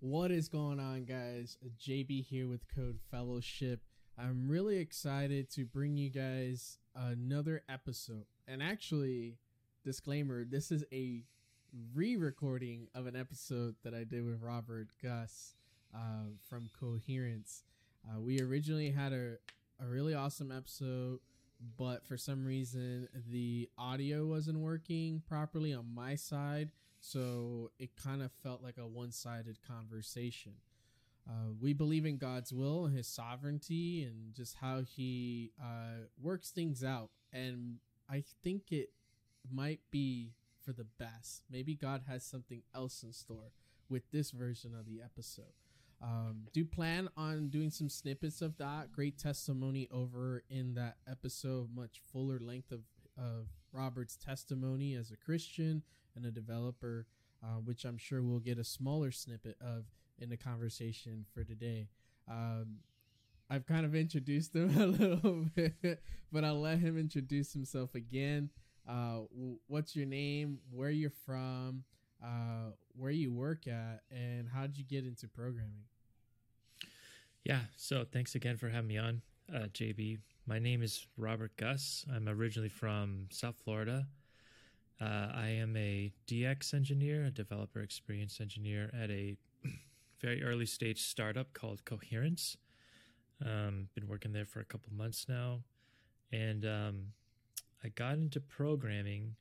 What is going on, guys? JB here with Code Fellowship. I'm really excited to bring you guys another episode. And actually, disclaimer this is a re recording of an episode that I did with Robert Guss uh, from Coherence. Uh, we originally had a, a really awesome episode, but for some reason, the audio wasn't working properly on my side so it kind of felt like a one sided conversation. Uh, we believe in God's will and His sovereignty and just how He uh, works things out. And I think it might be for the best. Maybe God has something else in store with this version of the episode. Um, do plan on doing some snippets of that great testimony over in that episode, much fuller length of, of Robert's testimony as a Christian and a developer, uh, which I'm sure we'll get a smaller snippet of in the conversation for today. Um, I've kind of introduced him a little bit, but I'll let him introduce himself again. Uh, what's your name? Where you're from? Uh, where you work at? And how did you get into programming? Yeah, so thanks again for having me on, uh, JB. My name is Robert Guss. I'm originally from South Florida. Uh, I am a DX engineer, a developer experience engineer at a very early stage startup called Coherence. Um, been working there for a couple months now, and um, I got into programming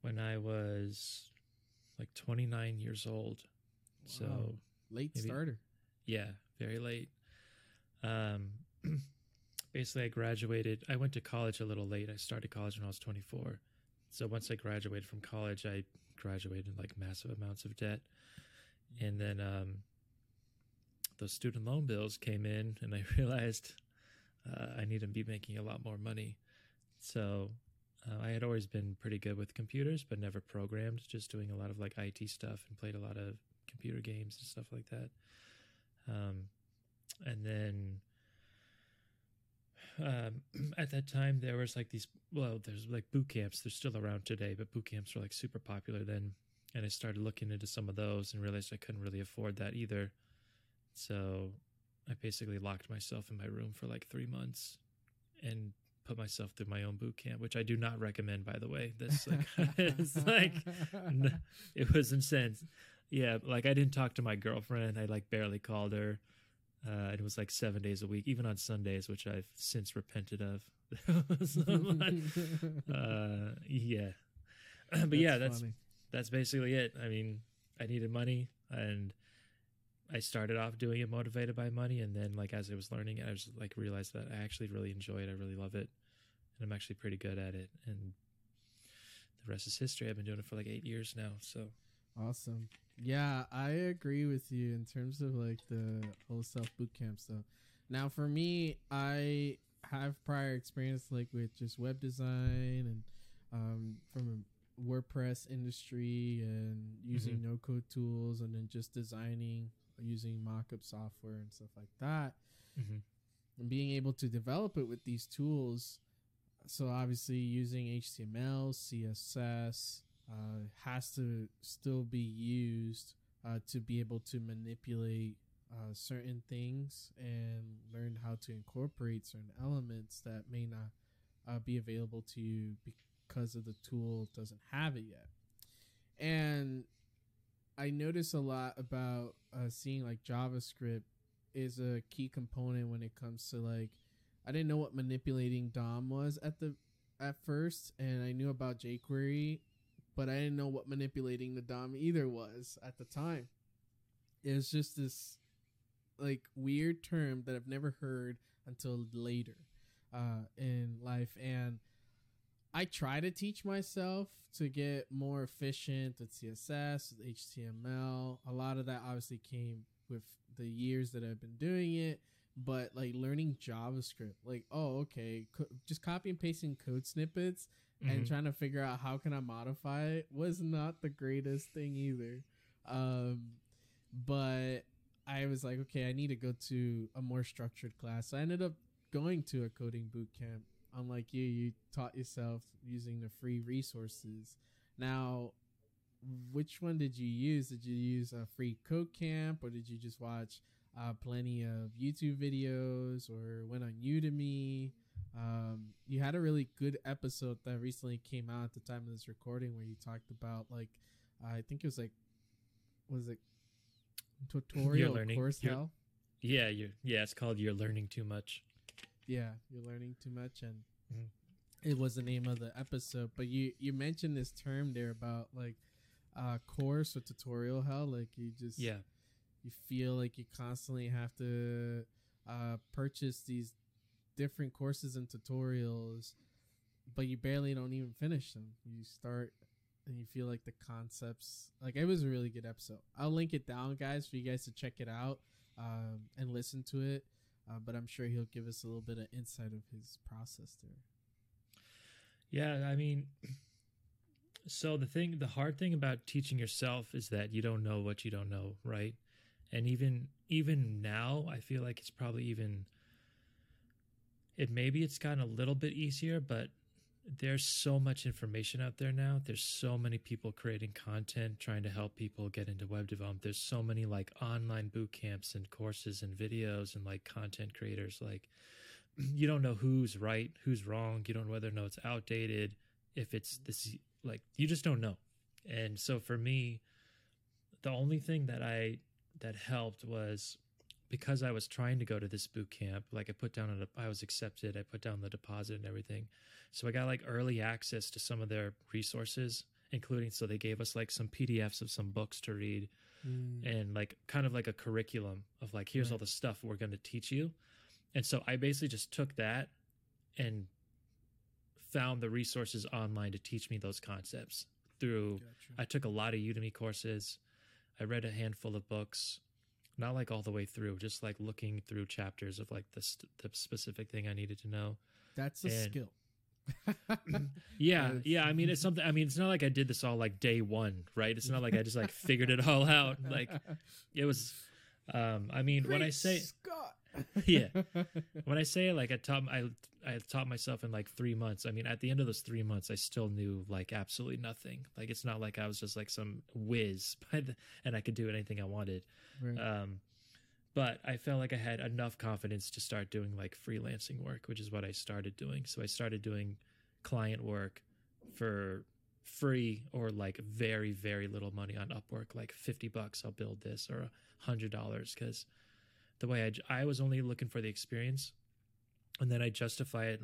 when I was like 29 years old. Wow. So late maybe, starter. Yeah, very late. Um, basically, I graduated. I went to college a little late. I started college when I was 24 so once I graduated from college, I graduated like massive amounts of debt, and then um, those student loan bills came in, and I realized uh, I need to be making a lot more money. So uh, I had always been pretty good with computers, but never programmed. Just doing a lot of like IT stuff and played a lot of computer games and stuff like that. Um, and then um, at that time there was like these well there's like boot camps. They're still around today but boot camps were like super popular then and i started looking into some of those and realized i couldn't really afford that either. So i basically locked myself in my room for like three months and put myself through my own boot camp which i do not recommend by the way. This like it's like it was insane yeah like i didn't talk to my girlfriend. I like barely called her uh, it was like seven days a week, even on Sundays, which I've since repented of. uh, yeah, but that's yeah, that's funny. that's basically it. I mean, I needed money, and I started off doing it motivated by money, and then like as I was learning, I was like realized that I actually really enjoy it. I really love it, and I'm actually pretty good at it. And the rest is history. I've been doing it for like eight years now. So awesome. Yeah, I agree with you in terms of like the whole self boot camp stuff. Now, for me, I have prior experience like with just web design and um, from a WordPress industry and using mm-hmm. no code tools and then just designing using mockup software and stuff like that. Mm-hmm. And being able to develop it with these tools. So, obviously, using HTML, CSS, uh, has to still be used uh, to be able to manipulate uh, certain things and learn how to incorporate certain elements that may not uh, be available to you because of the tool doesn't have it yet. And I notice a lot about uh, seeing like JavaScript is a key component when it comes to like I didn't know what manipulating DOM was at the at first, and I knew about jQuery but I didn't know what manipulating the DOM either was at the time. It was just this like weird term that I've never heard until later uh, in life, and I try to teach myself to get more efficient with CSS, with HTML. A lot of that obviously came with the years that I've been doing it but like learning JavaScript, like oh okay, co- just copy and pasting code snippets mm-hmm. and trying to figure out how can I modify it was not the greatest thing either. Um, but I was like, okay, I need to go to a more structured class. So I ended up going to a coding boot camp. Unlike you, you taught yourself using the free resources. Now, which one did you use? Did you use a free code camp or did you just watch uh, plenty of YouTube videos or went on Udemy? Um, you had a really good episode that recently came out at the time of this recording where you talked about like I think it was like was it tutorial learning- course hell? Yeah, you yeah, it's called you're learning too much. Yeah, you're learning too much, and Mhm. it was the name of the episode. But you you mentioned this term there about like uh course or tutorial hell. Like you just Yeah. You feel like you constantly have to uh purchase these different courses and tutorials, but you barely don't even finish them. You start and you feel like the concepts like it was a really good episode. I'll link it down, guys, for you guys to check it out um, and listen to it. Uh, but I'm sure he'll give us a little bit of insight of his process there. Yeah, I mean, so the thing, the hard thing about teaching yourself is that you don't know what you don't know, right? And even even now, I feel like it's probably even it maybe it's gotten a little bit easier, but there's so much information out there now. There's so many people creating content trying to help people get into web development. There's so many like online boot camps and courses and videos and like content creators like you don't know who's right, who's wrong. You don't know whether or not it's outdated, if it's this like you just don't know. And so for me, the only thing that I that helped was because I was trying to go to this boot camp. Like I put down a, I was accepted. I put down the deposit and everything. So I got like early access to some of their resources, including so they gave us like some PDFs of some books to read mm. and like kind of like a curriculum of like here's Right. all the stuff we're going to teach you and so i basically just took that and found the resources online to teach me those concepts through i took a lot of udemy courses i read a handful of books not like all the way through just like looking through chapters of like the, st- the specific thing i needed to know That's a and- skill. yeah, yeah. I mean, it's something. I mean, it's not like I did this all like day one, right? It's not like I just like figured it all out. Like it was. Um, I mean, when I say Scott. Yeah. when I say like I taught I I taught myself in like three months. I mean, at the end of those three months, I still knew like absolutely nothing. Like it's not like I was just like some whiz by the, and I could do anything I wanted. Right. Um, but I felt like I had enough confidence to start doing like freelancing work, which is what I started doing. So I started doing client work for free or like very very little money on Upwork, like fifty bucks. I'll build this or a hundred dollars because the way I, I was only looking for the experience, and then I justify it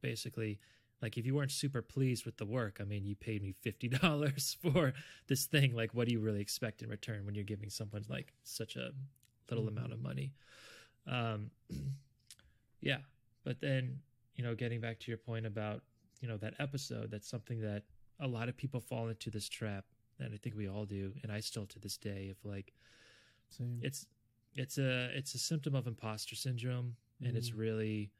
basically like if you weren't super pleased with the work i mean you paid me $50 for this thing like what do you really expect in return when you're giving someone like such a little amount of money um yeah but then you know getting back to your point about you know that episode that's something that a lot of people fall into this trap and i think we all do and i still to this day of like Same. it's it's a it's a symptom of imposter syndrome. And it's Mm. really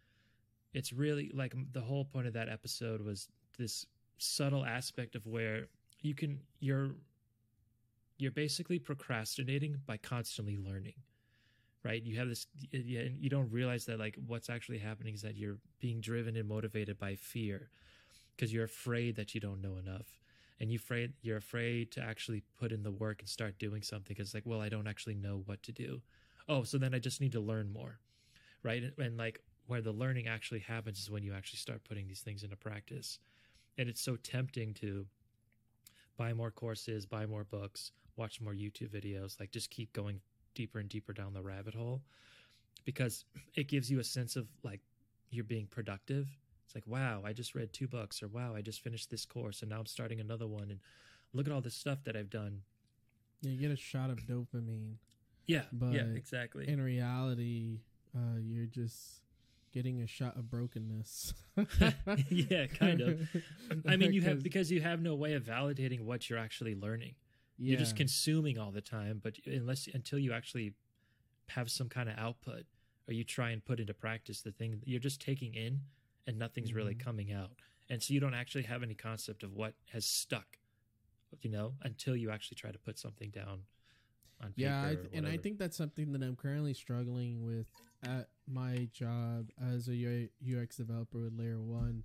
it's really like the whole point of that episode was this subtle aspect of where you can you're you're basically procrastinating by constantly learning right? You have this you, you don't realize that like what's actually happening is that you're being driven and motivated by fear because you're afraid that you don't know enough. And you afraid you're afraid to actually put in the work and start doing something because like well i don't actually know what to do oh so then i just need to learn more right? And, and like where the learning actually happens is when you actually start putting these things into practice. And it's so tempting to buy more courses buy more books watch more youtube videos like just keep going deeper and deeper down the rabbit hole because it gives you a sense of like you're being productive. It's like wow i just read two books or wow i just finished this course and now i'm starting another one. And look at all this stuff that i've done. Yeah, you get a shot of dopamine. Yeah yeah exactly In reality, uh, you're just getting a shot of brokenness. Yeah, kind of. I mean, you have because you have no way of validating what you're actually learning. yeah, You're just consuming all the time, but unless until you actually have some kind of output or you try and put into practice the thing you're just taking in and nothing's really Mhm. coming out. And so you don't actually have any concept of what has stuck, you know, until you actually try to put something down. Yeah, I th- and I think that's something that I'm currently struggling with at my job as a UX developer with Layer One.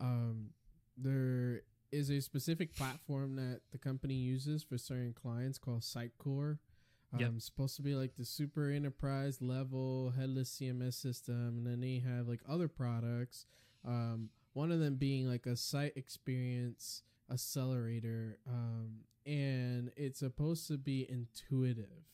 Um, there is a specific platform that the company uses for certain clients called Sitecore. Um, Yep. supposed to be like the super enterprise level headless CMS system, and then they have like other products. Um, one of them being like a site experience accelerator, um, and it's supposed to be intuitive,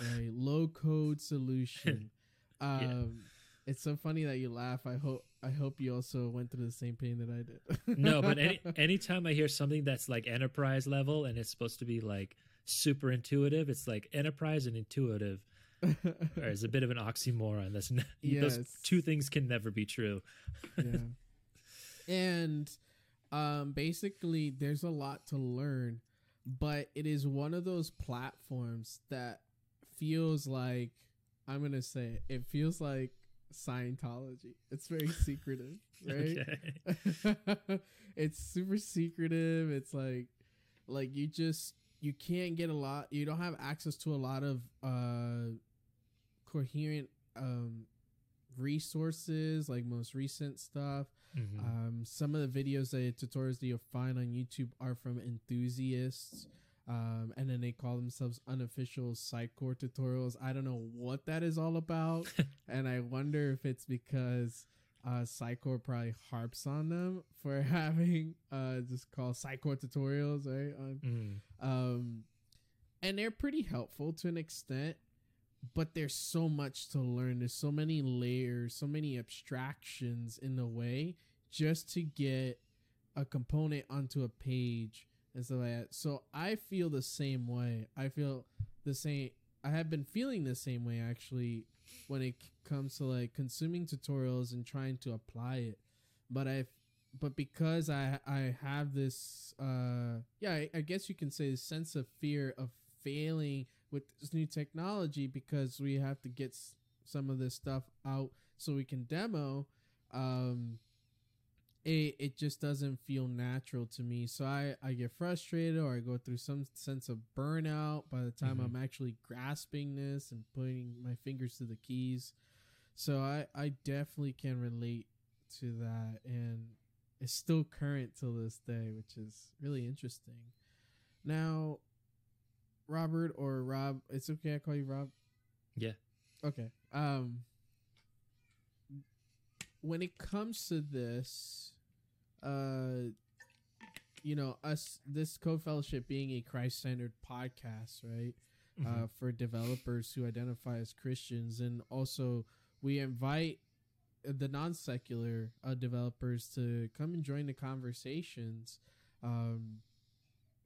a low code solution. um, It's so funny that you laugh. I hope I hope you also went through the same pain that I did. no, but any anytime I hear something that's like enterprise level and it's supposed to be like super intuitive, it's like enterprise and intuitive or is a bit of an oxymoron. That's n- those Yes. two things can never be true. yeah. And um basically there's a lot to learn, but it is one of those platforms that feels like I'm to say it, it feels like Scientology. It's very secretive, right? It's super secretive. It's like like you just you can't get a lot you don't have access to a lot of uh coherent um resources like most recent stuff Mhm. um, some of the videos that tutorials that you'll find on YouTube are from enthusiasts, um, and then they call themselves unofficial Sitecore tutorials. I don't know what that is all about, and I wonder if it's because uh, Sitecore probably harps on them for having uh, just called Sitecore tutorials, right? On, Mm. um, and they're pretty helpful to an extent but there's so much to learn. There's so many layers so many abstractions in the way just to get a component onto a page and stuff like that. So i feel the same way. I feel the same i have been feeling the same way actually when it comes to like consuming tutorials and trying to apply it. But i but because i i have this uh yeah I, I guess you can say sense of fear of failing with this new technology because we have to get s- some of this stuff out so we can demo um it, it just doesn't feel natural to me. So i i get frustrated or i go through some sense of burnout by the time Mhm. i'm actually grasping this and putting my fingers to the keys. So i i definitely can relate to that and it's still current till this day which is really interesting. Now robert or rob it's okay i call you rob Yeah. okay um when it comes to this uh you know us this Code Fellowship being a christ-centered podcast right uh, Mhm. for developers who identify as Christians, and also we invite the non-secular uh, developers to come and join the conversations, um,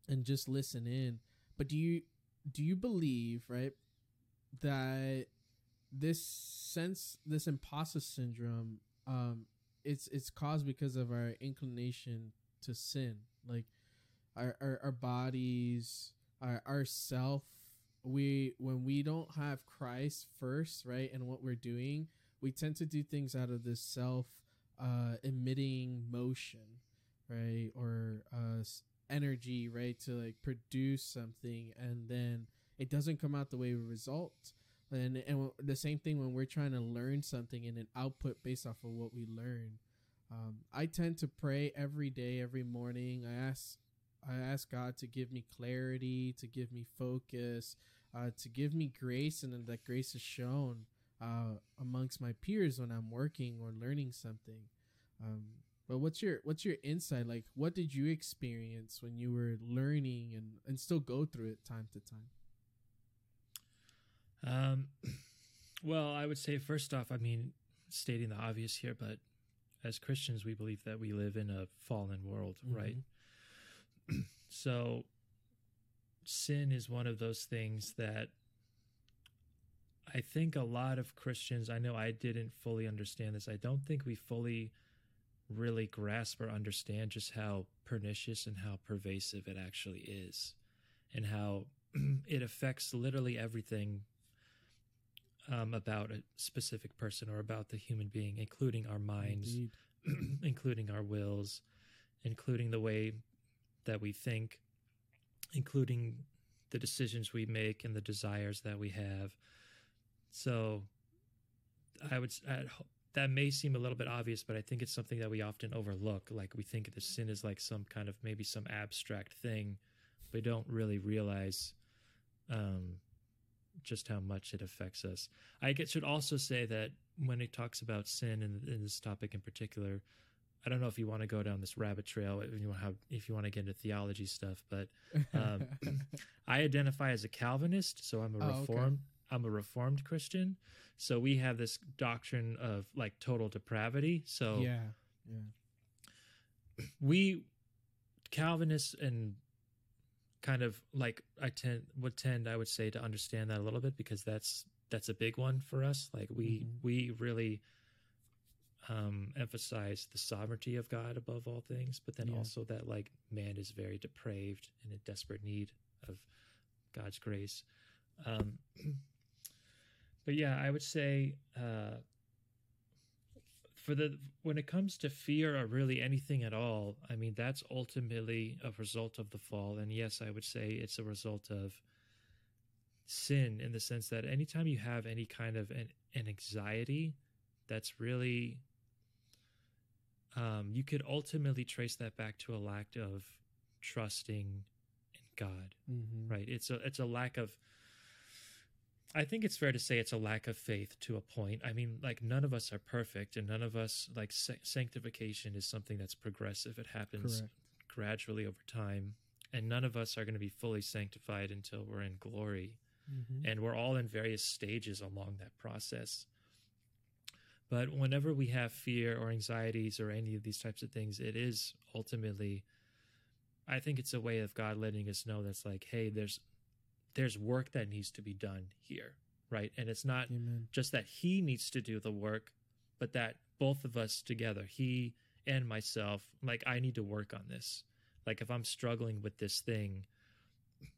and just listen in. But do you do you believe right that this sense, this imposter syndrome, um, it's it's caused because of our inclination to sin, like our our, our bodies, our our self we when we don't have Christ first, right, and what we're doing, we tend to do things out of this self uh emitting motion, right, or uh energy, right, to like produce something and then it doesn't come out the way we result. And and the same thing when we're trying to learn something and an output based off of what we learn. Um, I tend to pray every day, every morning. I ask I ask God to give me clarity, to give me focus, uh, to give me grace, and that grace is shown uh, amongst my peers when I'm working or learning something. Um, but what's your what's your insight? Like, what did you experience when you were learning and and still go through it time to time? Um, well, I would say first off, I mean, stating the obvious here, but as Christians, we believe that we live in a fallen world, right? so, sin is one of those things that I think a lot of Christians, I know I didn't fully understand this. I don't think we fully really grasp or understand just how pernicious and how pervasive it actually is, and how it affects literally everything um, about a specific person or about the human being, including our minds, including our wills, including the way that we think, including the decisions we make and the desires that we have. So, I would, at, that may seem a little bit obvious, but I think it's something that we often overlook. Like we think the sin is like some kind of maybe some abstract thing, but don't really realize um, just how much it affects us. I should also say that when it talks about sin in, in this topic in particular, I don't know if you want to go down this rabbit trail if you want if you want to get into theology stuff, but um, I identify as a Calvinist, so I'm a Oh, okay. I'm a reformed Christian, so we have this doctrine of like total depravity. So yeah, yeah, we Calvinists and kind of like I tend would tend I would say to understand that a little bit because that's that's a big one for us. Like we Mhm. we really um emphasize the sovereignty of God above all things, but then Yeah. also that like man is very depraved and in desperate need of God's grace. Um but yeah, I would say uh for the when it comes to fear or really anything at all, I mean that's ultimately a result of the fall. And yes, I would say it's a result of sin in the sense that anytime you have any kind of an, an anxiety, that's really um, you could ultimately trace that back to a lack of trusting in God mm-hmm. right it's a it's a lack of i think it's fair to say it's a lack of faith to a point i mean like none of us are perfect and none of us like sa- sanctification is something that's progressive it happens correct. gradually over time and none of us are going to be fully sanctified until we're in glory Mm-hmm. and we're all in various stages along that process but whenever we have fear or anxieties or any of these types of things it is ultimately i think it's a way of god letting us know that's like hey there's there's work that needs to be done here right and it's not Amen. just that he needs to do the work but that both of us together he and myself like i need to work on this like if i'm struggling with this thing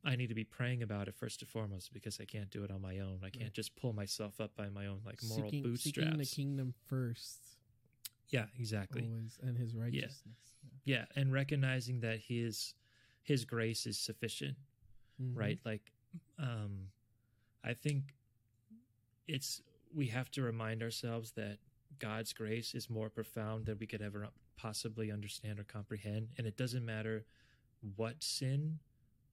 i need to be praying about it first and foremost because i can't do it on my own i can't Right. just pull myself up by my own like moral seeking, bootstraps seeking the kingdom first, yeah exactly always, and His righteousness. yeah and recognizing that his his grace is sufficient Mhm. right like um i think it's we have to remind ourselves that god's grace is more profound than we could ever possibly understand or comprehend and it doesn't matter what sin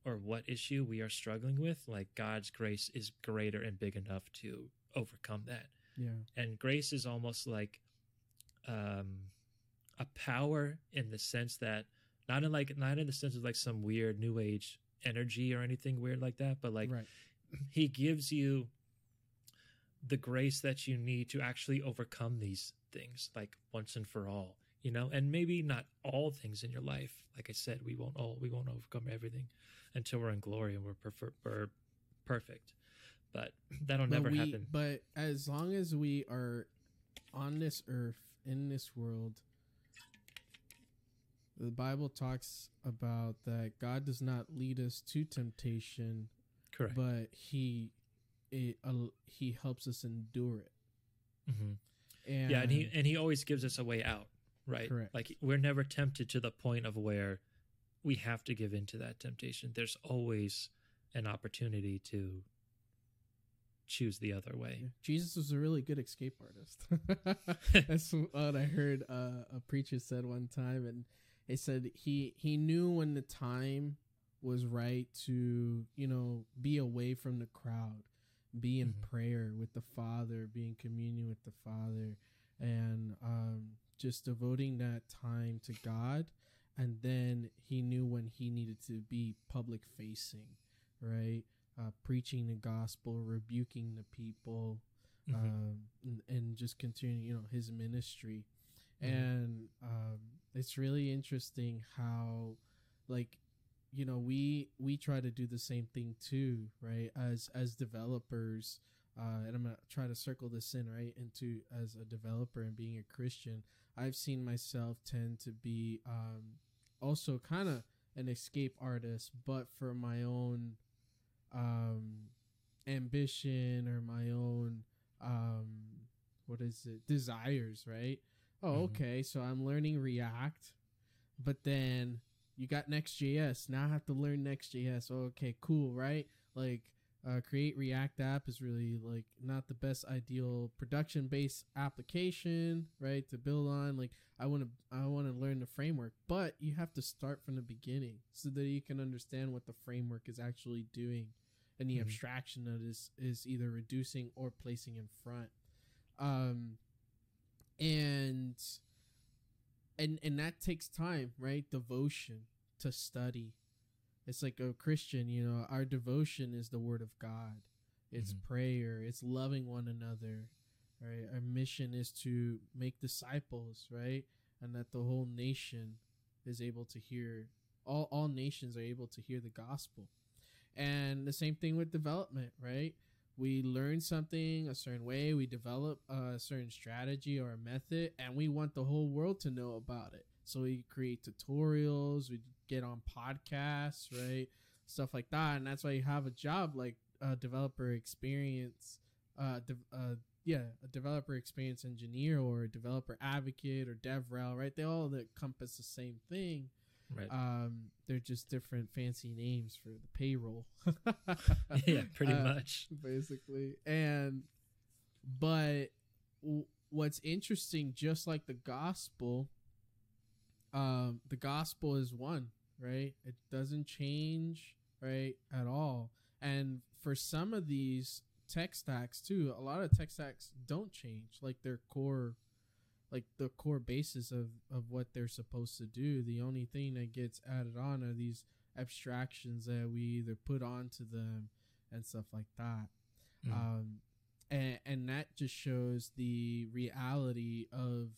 or what issue we are struggling with like god's grace is greater and big enough to overcome that Yeah. and grace is almost like um a power in the sense that not in like not in the sense of like some weird new age energy or anything weird like that but like right. he gives you the grace that you need to actually overcome these things like once and for all you know? And maybe not all things in your life. Like i said we won't all we won't overcome everything until we're in glory and we're, we're perfect. But that'll But never we- happen. But as long as we are on this earth, in this world, the Bible talks about that God does not lead us to temptation, correct but He it, uh, He helps us endure it. hmm And yeah and he and he always gives us a way out right Correct. like we're never tempted to the point of where we have to give in to that temptation there's always an opportunity to choose the other way Yeah. Jesus was a really good escape artist. That's what I heard uh, a preacher said one time, and he said he he knew when the time was right to you know be away from the crowd, be in Mhm. prayer with the Father, be in communion with the Father, and um, just devoting that time to God. And then he knew when he needed to be public facing, right? Uh, preaching the gospel, rebuking the people, Mhm. um, and, and just continuing, you know, his ministry. Mhm. And um, it's really interesting how, like, you know, we we try to do the same thing too, right? As as developers, uh, and I'm gonna try to circle this in right into as a developer and being a Christian. I've seen myself tend to be um, also kind of an escape artist, but for my own um, ambition or my own um, what is it desires, right? Oh, Mhm. okay. So I'm learning React, but then you got Next.js. Now I have to learn Next.js. Okay, cool, right? Like uh, create react app is really like not the best ideal production based application right to build on like i want to i want to learn the framework but you have to start from the beginning so that you can understand what the framework is actually doing and the Mhm. abstraction that is is either reducing or placing in front um and and and that takes time right? Devotion to study. It's like a christian you know our devotion is the word of god. It's Mhm. prayer. It's loving one another right? Our mission is to make disciples right? And that the whole nation is able to hear all all nations are able to hear the gospel. And the same thing with development right we learn something a certain way we develop a certain strategy or a method and we want the whole world to know about it. So we create tutorials we get on podcasts right? Stuff like that and that's why you have a job like a developer experience uh, de- uh yeah a developer experience engineer or a developer advocate or devrel right? They all encompass the same thing Right. um they're just different fancy names for the payroll yeah, pretty Uh, much. basically and but w- what's interesting just like the gospel um the gospel is one right it doesn't change right at all and for some of these tech stacks too a lot of tech stacks don't change like their core like the core basis of of what they're supposed to do. The only thing that gets added on are these abstractions that we either put onto them and stuff like that. Mm. um and and that just shows the reality of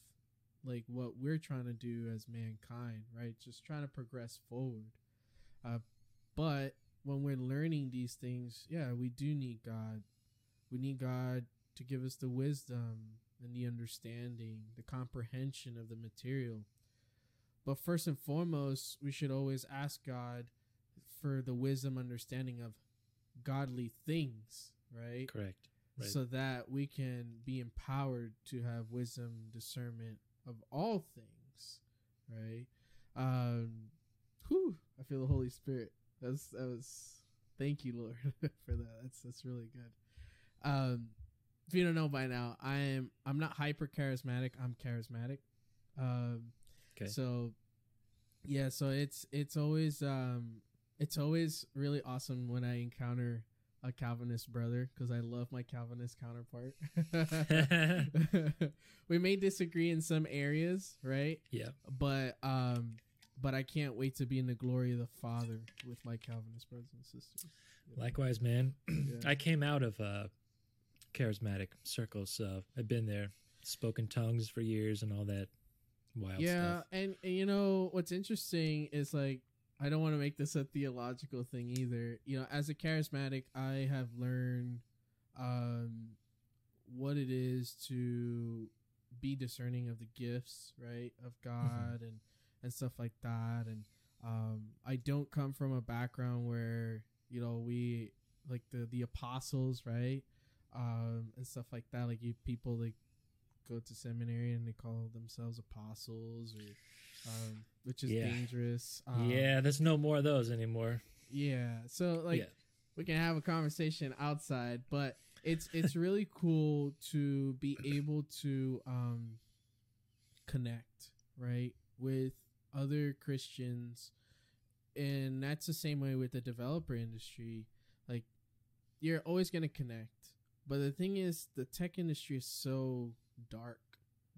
like what we're trying to do as mankind right? Just trying to progress forward. Uh but when we're learning these things yeah we do need god. We need god to give us the wisdom and the understanding the comprehension of the material. But first and foremost we should always ask god for the wisdom understanding of godly things right? Correct. Right. so that we can be empowered to have wisdom discernment of all things right? Um whew, i feel the holy spirit. That's that was thank you lord for that. That's that's really good. Um if you don't know by now i am i'm not hyper charismatic i'm charismatic um Okay. so yeah so it's it's always um it's always really awesome when i encounter a calvinist brother because i love my calvinist counterpart we may disagree in some areas right yeah. but um but i can't wait to be in the glory of the father with my calvinist brothers and sisters? Likewise, man. Yeah. I came out of uh, charismatic circles, so I've been there, spoken tongues for years and all that wild yeah stuff. and, and you know what's interesting is like i don't want to make this a theological thing either. You know as a charismatic i have learned um what it is to be discerning of the gifts right of god and and stuff like that. And um i don't come from a background where you know we like the the apostles right um and stuff like that like you people like go to seminary and they call themselves apostles or um which is Yeah. dangerous um, yeah, there's no more of those anymore. yeah so like yeah. we can have a conversation outside but it's it's really cool to be able to um connect right with other christians and that's the same way with the developer industry like you're always going to connect but the thing is the tech industry is so dark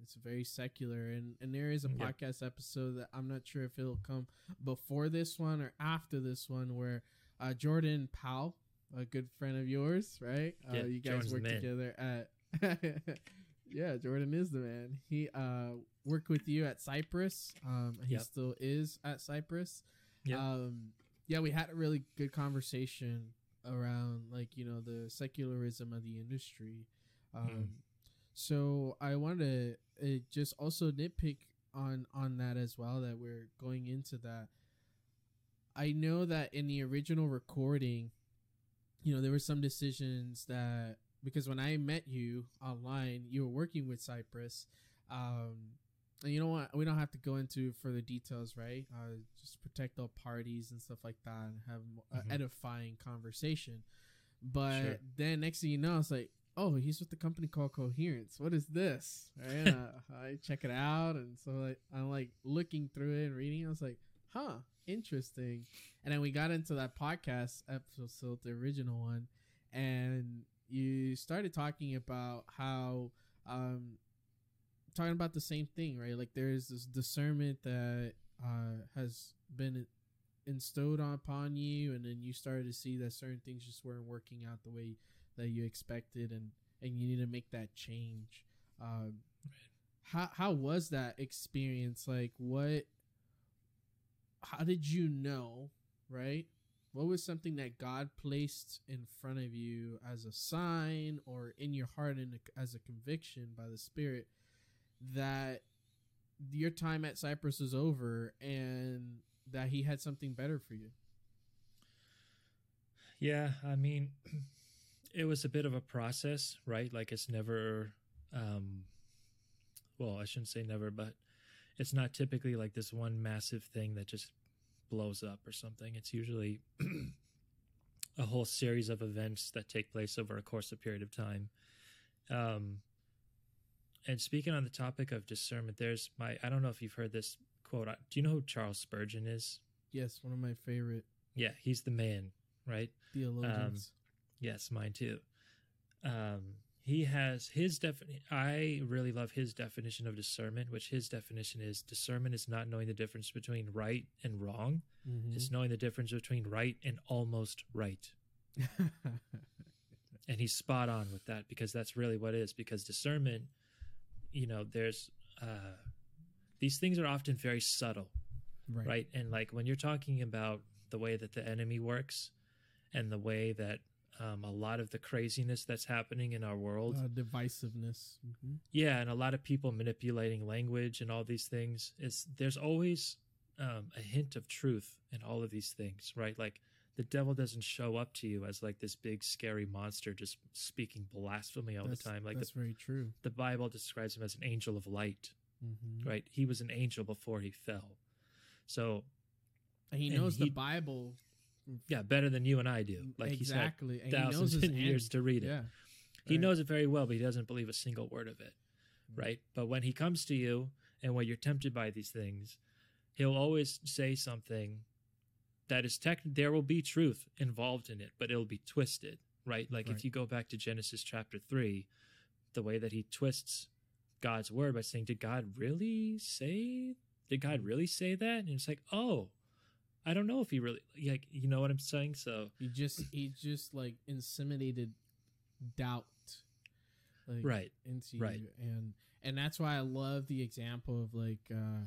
it's very secular and and there is a Yeah. podcast episode that i'm not sure if it'll come before this one or after this one where uh, Jordan Powell, a good friend of yours, right? Yeah, uh, you guys Jordan's work together at. yeah, Jordan is the man. He uh, worked with you at Cypress. Um, he Yep. still is at Cypress. Yep. Um, yeah, we had a really good conversation around like you know the secularism of the industry. Um, Mm. So I wanted to uh, just also nitpick on on that as well. That we're going into that. I know that in the original recording, you know, there were some decisions that because when I met you online, you were working with Cypress. Um, and you know what? We don't have to go into further details, right? Uh, just protect all parties and stuff like that, and have a Mhm. edifying conversation. But Sure. then next thing you know, it's like, oh, he's with the company called Coherence. What is this? Right? uh, I check it out, and so like I'm like looking through it and reading. I was like, huh, interesting. And then we got into that podcast episode, the original one, and you started talking about how um talking about the same thing, right? Like there's this discernment that uh has been instilled upon you and then you started to see that certain things just weren't working out the way that you expected and and you need to make that change. Um how how was that experience? Like what how did you know, right? What was something that God placed in front of you as a sign or in your heart and as a conviction by the Spirit that your time at Cypress is over and that He had something better for you? Yeah, I mean, it was a bit of a process, right? Like it's never, um, well, I shouldn't say never, but it's not typically like this one massive thing that just blows up or something. It's usually a whole series of events that take place over a course of period of time. Um, and speaking on the topic of discernment, there's my, I don't know if you've heard this quote. Do you know who Charles Spurgeon is? Yes, one of my favorite Yeah, he's the man, right? theologians. Yes, mine too. Um, he has his definition. I really love his definition of discernment, which his definition is discernment is not knowing the difference between right and wrong. Mhm. It's knowing the difference between right and almost right. And he's spot on with that because that's really what it is. Because discernment, you know, there's uh, these things are often very subtle, right. right? And like when you're talking about the way that the enemy works and the way that um, a lot of the craziness that's happening in our world, Uh, divisiveness. Mhm. yeah, and a lot of people manipulating language and all these things, is there's always um, a hint of truth in all of these things, right? Like the devil doesn't show up to you as like this big scary monster just speaking blasphemy all That's, the time. Like that's the, very true. the Bible describes him as an angel of light, Mhm. right? He was an angel before he fell. So And he And knows the Bible yeah, better than you and I do. Like exactly. he's and had he knows thousands his of years end. to read it. Yeah. He Right. knows it very well, but he doesn't believe a single word of it. Mm. Right? But when he comes to you and when you're tempted by these things, he'll always say something that is tech there will be truth involved in it, but it'll be twisted, right? Like Right. if you go back to Genesis chapter 3, the way that he twists God's word by saying, "Did God really say? Did God really say that?" And it's like, "Oh, I don't know if he really like, you know what I'm saying?" So, He just he just like inseminated doubt like right. into right. you and and that's why I love the example of like uh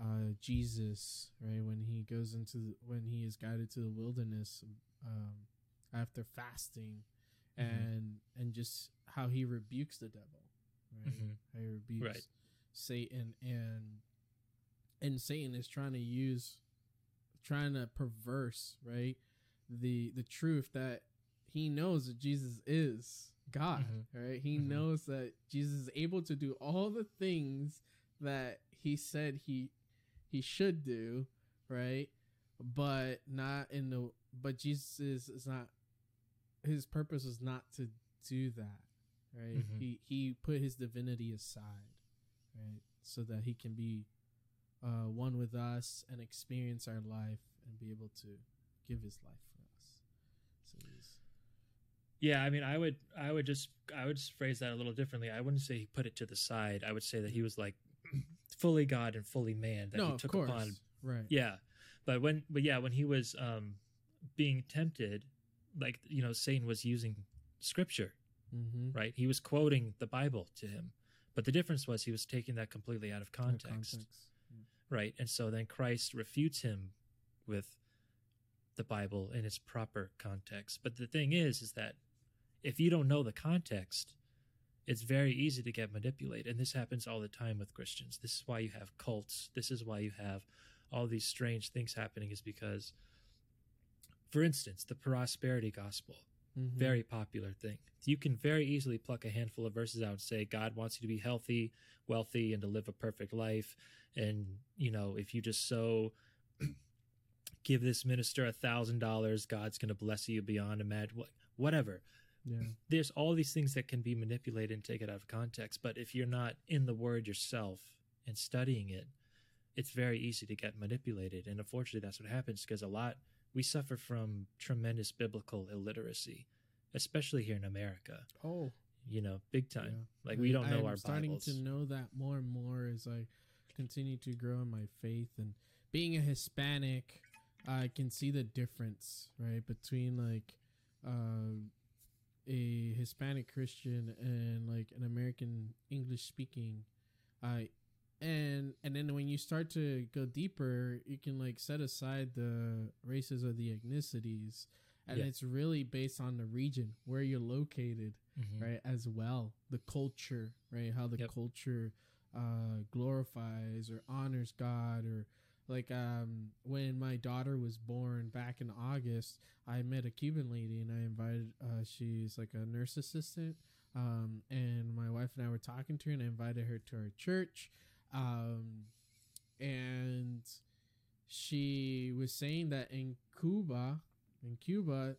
uh Jesus right when he goes into the, when he is guided to the wilderness um after fasting Mhm. and and just how he rebukes the devil right Mhm. how he rebukes Right. Satan and and Satan is trying to use trying to perverse right the the truth that he knows that Jesus is God Mhm. right he Mhm. knows that Jesus is able to do all the things that he said he he should do right but not in the but Jesus is, is not his purpose is not to do that right Mhm. he he put his divinity aside right so that he can be uh one with us and experience our life and be able to give his life for us so he's Yeah, I mean, I would, I would just, I would just phrase that a little differently. I wouldn't say he put it to the side. I would say that he was like fully God and fully man. That no he of took course upon. right Yeah, but when, but yeah, when he was um being tempted, like you know, Satan was using scripture, mm-hmm. right? He was quoting the Bible to him, but the difference was he was taking that completely out of context, right? And so then Christ refutes him with the Bible in its proper context. But the thing is, is that if you don't know the context, it's very easy to get manipulated. And this happens all the time with Christians. This is why you have cults. This is why you have all these strange things happening, is because, for instance, the prosperity gospel, Mhm. very popular thing. You can very easily pluck a handful of verses out and say, God wants you to be healthy, wealthy, and to live a perfect life. And, you know, if you just so give this minister a thousand dollars, God's going to bless you beyond imagine. Whatever. Yeah. There's all these things that can be manipulated and taken out of context. But if you're not in the word yourself and studying it, it's very easy to get manipulated. And unfortunately, that's what happens because a lot, we suffer from tremendous biblical illiteracy, especially here in America, Oh, you know, big time. Yeah. Like we don't know I'm our starting Bibles. to know that more and more as I continue to grow in my faith and being a Hispanic, I can see the difference right between like uh, a Hispanic Christian and like an American English speaking. I and and then when you start to go deeper, you can like set aside the races or the ethnicities, and Yeah. it's really based on the region where you're located Mhm. right as well the culture right how the Yep. culture uh glorifies or honors god or like um when my daughter was born back in august i met a cuban lady and i invited uh she's like a nurse assistant um and my wife and i were talking to her and i invited her to our church um and she was saying that in cuba in cuba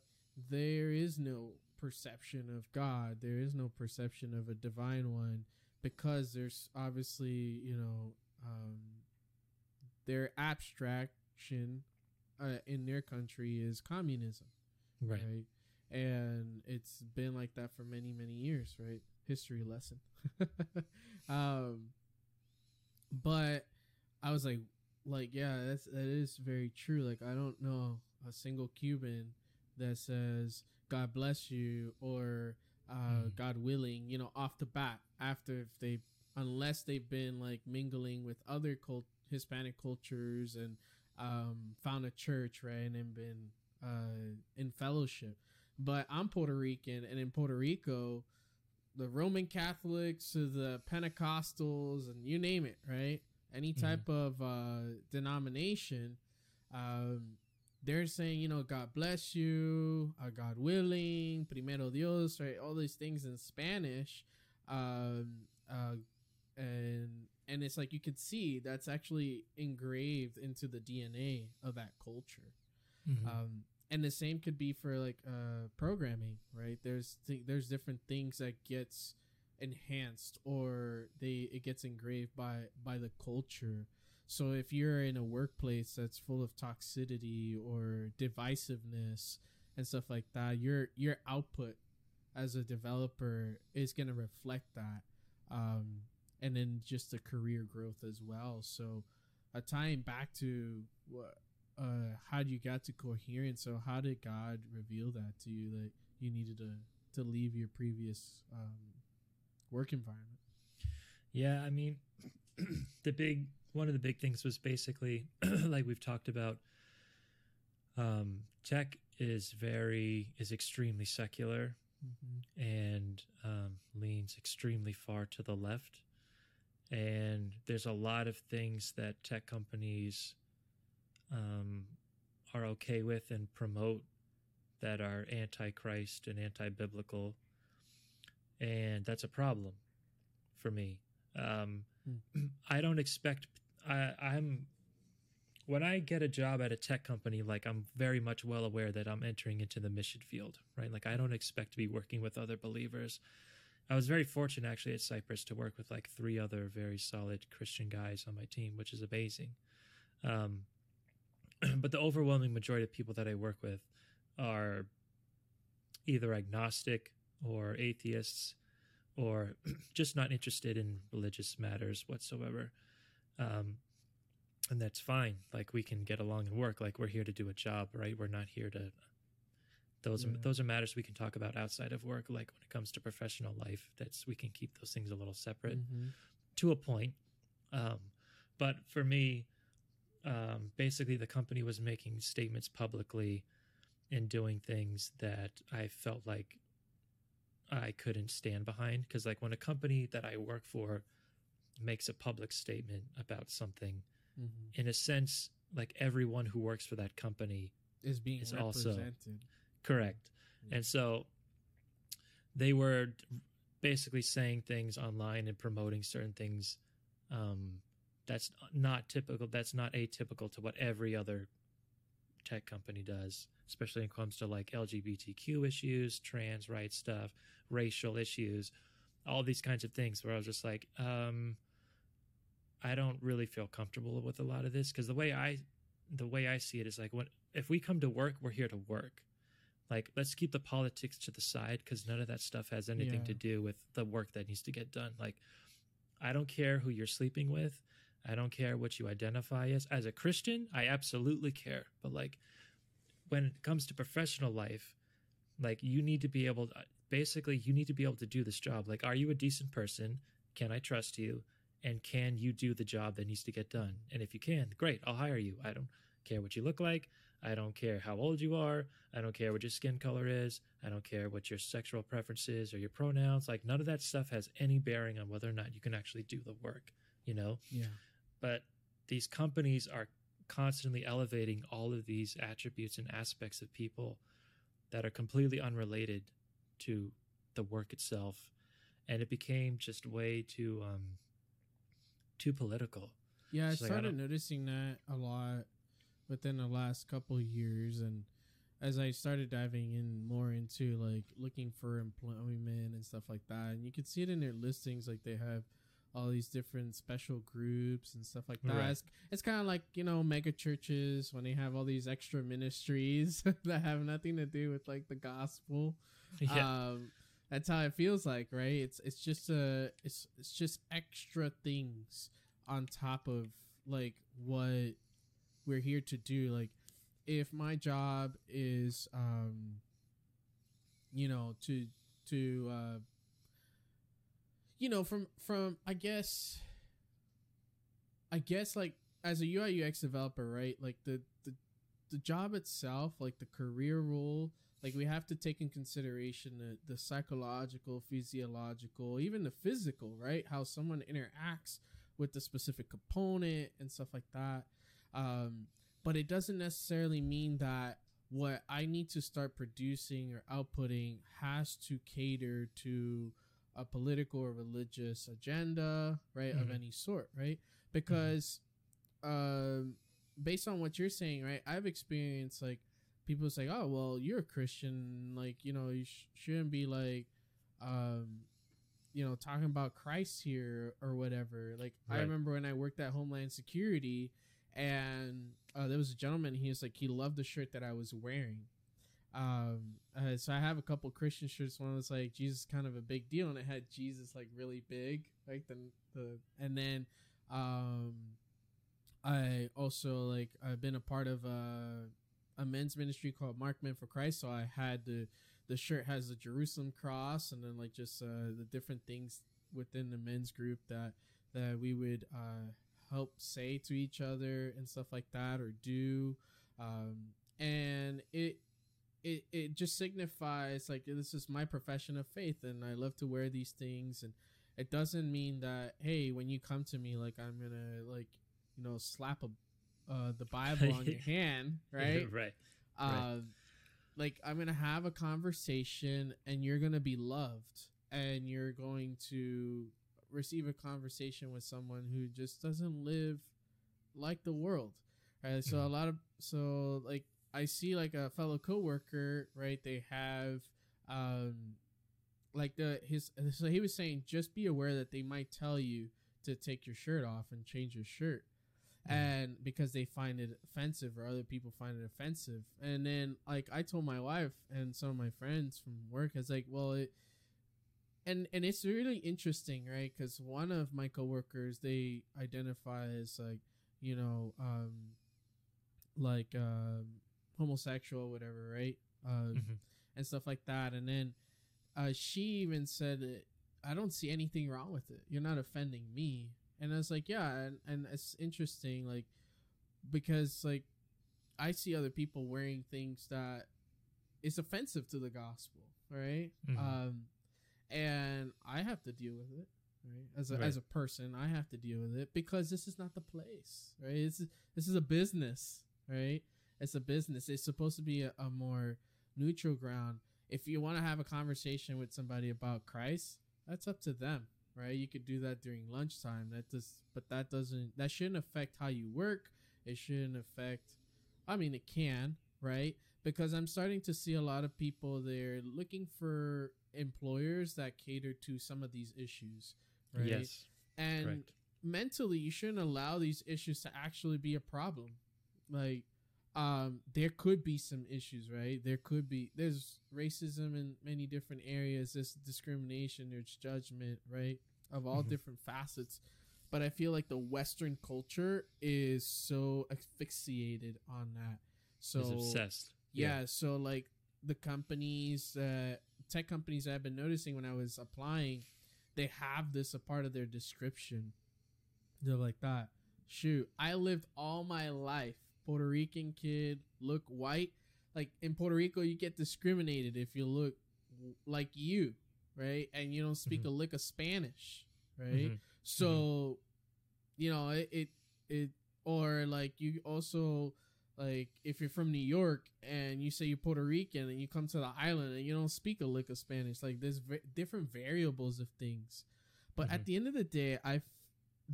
there is no perception of God. There is no perception of a divine one because there's obviously, you know, um, their abstraction uh, in their country is communism, right. right. And it's been like that for many, many years, right? History lesson. um, but I was like, like, yeah, that's that is very true. Like, I don't know a single Cuban that says God bless you or uh, Mhm. God willing, you know, off the bat after if they unless they've been like mingling with other cult Hispanic cultures and um, found a church, right, and then been uh, in fellowship. But I'm Puerto Rican, and in Puerto Rico, the Roman Catholics to the Pentecostals and you name it, right? Any Mhm. type of uh, denomination, um, they're saying, you know, God bless you, uh, God willing, primero Dios, right? All these things in Spanish, um, uh, and and it's like you could see that's actually engraved into the DNA of that culture. Mhm. Um, and the same could be for like uh, programming, right? There's th- there's different things that gets enhanced or they it gets engraved by by the culture. So if you're in a workplace that's full of toxicity or divisiveness and stuff like that, your your output as a developer is going to reflect that. Um, and then just the career growth as well. So, uh, tying back to what, uh, how you got to coherence. So, how did God reveal that to you that you needed to to leave your previous um, work environment? Yeah, I mean, the big one of the big things was basically like we've talked about. Um, tech is very is extremely secular Mm-hmm. and um, leans extremely far to the left, and there's a lot of things that tech companies um, are okay with and promote that are anti-Christ and anti-biblical, and that's a problem for me. Um, I don't expect. I, I'm when I get a job at a tech company, like I'm very much well aware that I'm entering into the mission field, right? Like I don't expect to be working with other believers. I was very fortunate actually at Cypress to work with like three other very solid Christian guys on my team, which is amazing. Um, but the overwhelming majority of people that I work with are either agnostic or atheists or just not interested in religious matters whatsoever. Um, and that's fine. Like we can get along and work. Like we're here to do a job, right? We're not here to. Those are those are matters we can talk about outside of work. Like when it comes to professional life, that's we can keep those things a little separate Mhm. to a point. Um, but for me, um, basically, the company was making statements publicly and doing things that I felt like I couldn't stand behind. Because, like, when a company that I work for makes a public statement about something, Mhm. in a sense, like everyone who works for that company Is being also- represented. Correct. Yeah. And so they were basically saying things online and promoting certain things um, that's not typical. That's not atypical to what every other tech company does. especially when it comes to like LGBTQ issues, trans rights stuff, racial issues, all these kinds of things where I was just like, um, I don't really feel comfortable with a lot of this because the way I the way I see it is like when if we come to work, we're here to work. Like let's keep the politics to the side because none of that stuff has anything Yeah. to do with the work that needs to get done. Like I don't care who you're sleeping with. I don't care what you identify as. As a Christian, I absolutely care. But like when it comes to professional life, like you need to be able to basically you need to be able to do this job. Like are you a decent person? Can I trust you? And can you do the job that needs to get done? And if you can, great, I'll hire you. I don't care what you look like. I don't care how old you are. I don't care what your skin color is. I don't care what your sexual preferences or your pronouns. Like none of that stuff has any bearing on whether or not you can actually do the work, you know? Yeah. But these companies are constantly elevating all of these attributes and aspects of people that are completely unrelated to the work itself. And it became just way too um too political. Yeah, I It's like, I started noticing that a lot within the last couple of years, and as I started diving in more into like looking for employment and stuff like that, and you can see it in their listings, like they have all these different special groups and stuff like that. Right. It's, it's kind of like you know mega churches when they have all these extra ministries that have nothing to do with like the gospel. yeah. Um, that's how it feels like, right? It's it's just a it's it's just extra things on top of like what we're here to do. Like if my job is um you know to to uh you know from from I guess I guess like as a UI UX developer, right? Like the the the job itself, like the career role, like we have to take in consideration the, the psychological physiological even the physical right how someone interacts with the specific component and stuff like that um, but it doesn't necessarily mean that what i need to start producing or outputting has to cater to a political or religious agenda right of Mhm. any sort right because um, based on what you're saying right i've experienced like people say, "Oh, well, you're a Christian. Like, you know, you sh- shouldn't be like, um, you know, talking about Christ here or whatever." Like, I remember when I worked at Homeland Security, and uh, there was a gentleman. He was like, he loved the shirt that I was wearing. Um, uh, so I have a couple Christian shirts. One was like Jesus, is kind of a big deal, and it had Jesus like really big, like the the, and then, um, I also like I've been a part of a a men's ministry called Marked Men for Christ. So I had the the shirt has the Jerusalem cross and then like just uh, the different things within the men's group that that we would uh, help say to each other and stuff like that or do, um, and it. It, it just signifies like this is my profession of faith and I love to wear these things and it doesn't mean that hey when you come to me like I'm gonna like you know slap a uh, the Bible on your hand, right? right. Um, like I'm gonna have a conversation, and you're gonna be loved, and you're going to receive a conversation with someone who just doesn't live like the world, right? So a Mhm. lot of so like I see like a fellow coworker, right? They have um like the his so he was saying just be aware that they might tell you to take your shirt off and change your shirt Mhm. and because they find it offensive or other people find it offensive and then like i told my wife and some of my friends from work i was like well it and and it's really interesting right? Because one of my coworkers they identify as like you know um like um homosexual whatever right? Uh Mhm. and stuff like that. And then uh she even said i don't see anything wrong with it. You're not offending me. And i was like yeah and, and it's interesting like because like i see other people wearing things that is offensive to the gospel right? Mhm. um and i have to deal with it right? As a, Right. as a person i have to deal with it because this is not the place right? This is this is a business right? It's a business. It's supposed to be a, a more neutral ground. If you want to have a conversation with somebody about christ that's up to them right? You could do that during lunchtime. That does but that doesn't that shouldn't affect how you work. It shouldn't affect i mean it can right? Because I'm starting to see a lot of people they're looking for employers that cater to some of these issues, right? Yes. and correct. mentally you shouldn't allow these issues to actually be a problem like um there could be some issues right there could be there's racism in many different areas there's discrimination there's judgment right of all Mhm. different facets but i feel like the western culture is so asphyxiated on that so He's obsessed. yeah, so like the companies, uh, tech companies I've been noticing when I was applying, they have this a part of their description. They're like that. Shoot, I lived all my life Puerto Rican kid, look white. Like in Puerto Rico, you get discriminated if you look like you, right? And you don't speak Mhm. a lick of Spanish, right? Mhm. So, you know, it, it it or like you also like if you're from New York and you say you're Puerto Rican and you come to the island and you don't speak a lick of Spanish, like there's v- different variables of things. But at Mhm. the end of the day, I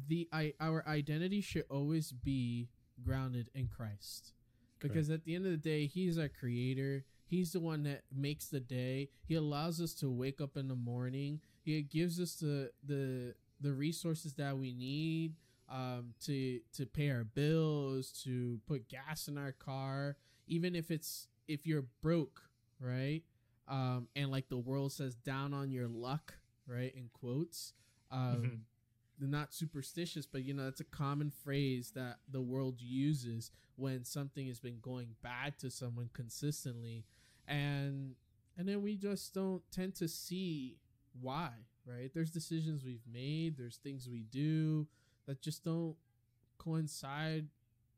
the I our identity should always be grounded in Christ. Because at the end of the day, he's our creator. He's the one that makes the day. He allows us to wake up in the morning. He gives us the the the resources that we need um, to to pay our bills, to put gas in our car, even if it's if you're broke, right? Um, and like the world says, down on your luck, right? In quotes. Um, Mhm. they're not superstitious, but you know that's a common phrase that the world uses when something has been going bad to someone consistently, and and then we just don't tend to see why, right? There's decisions we've made, there's things we do that just don't coincide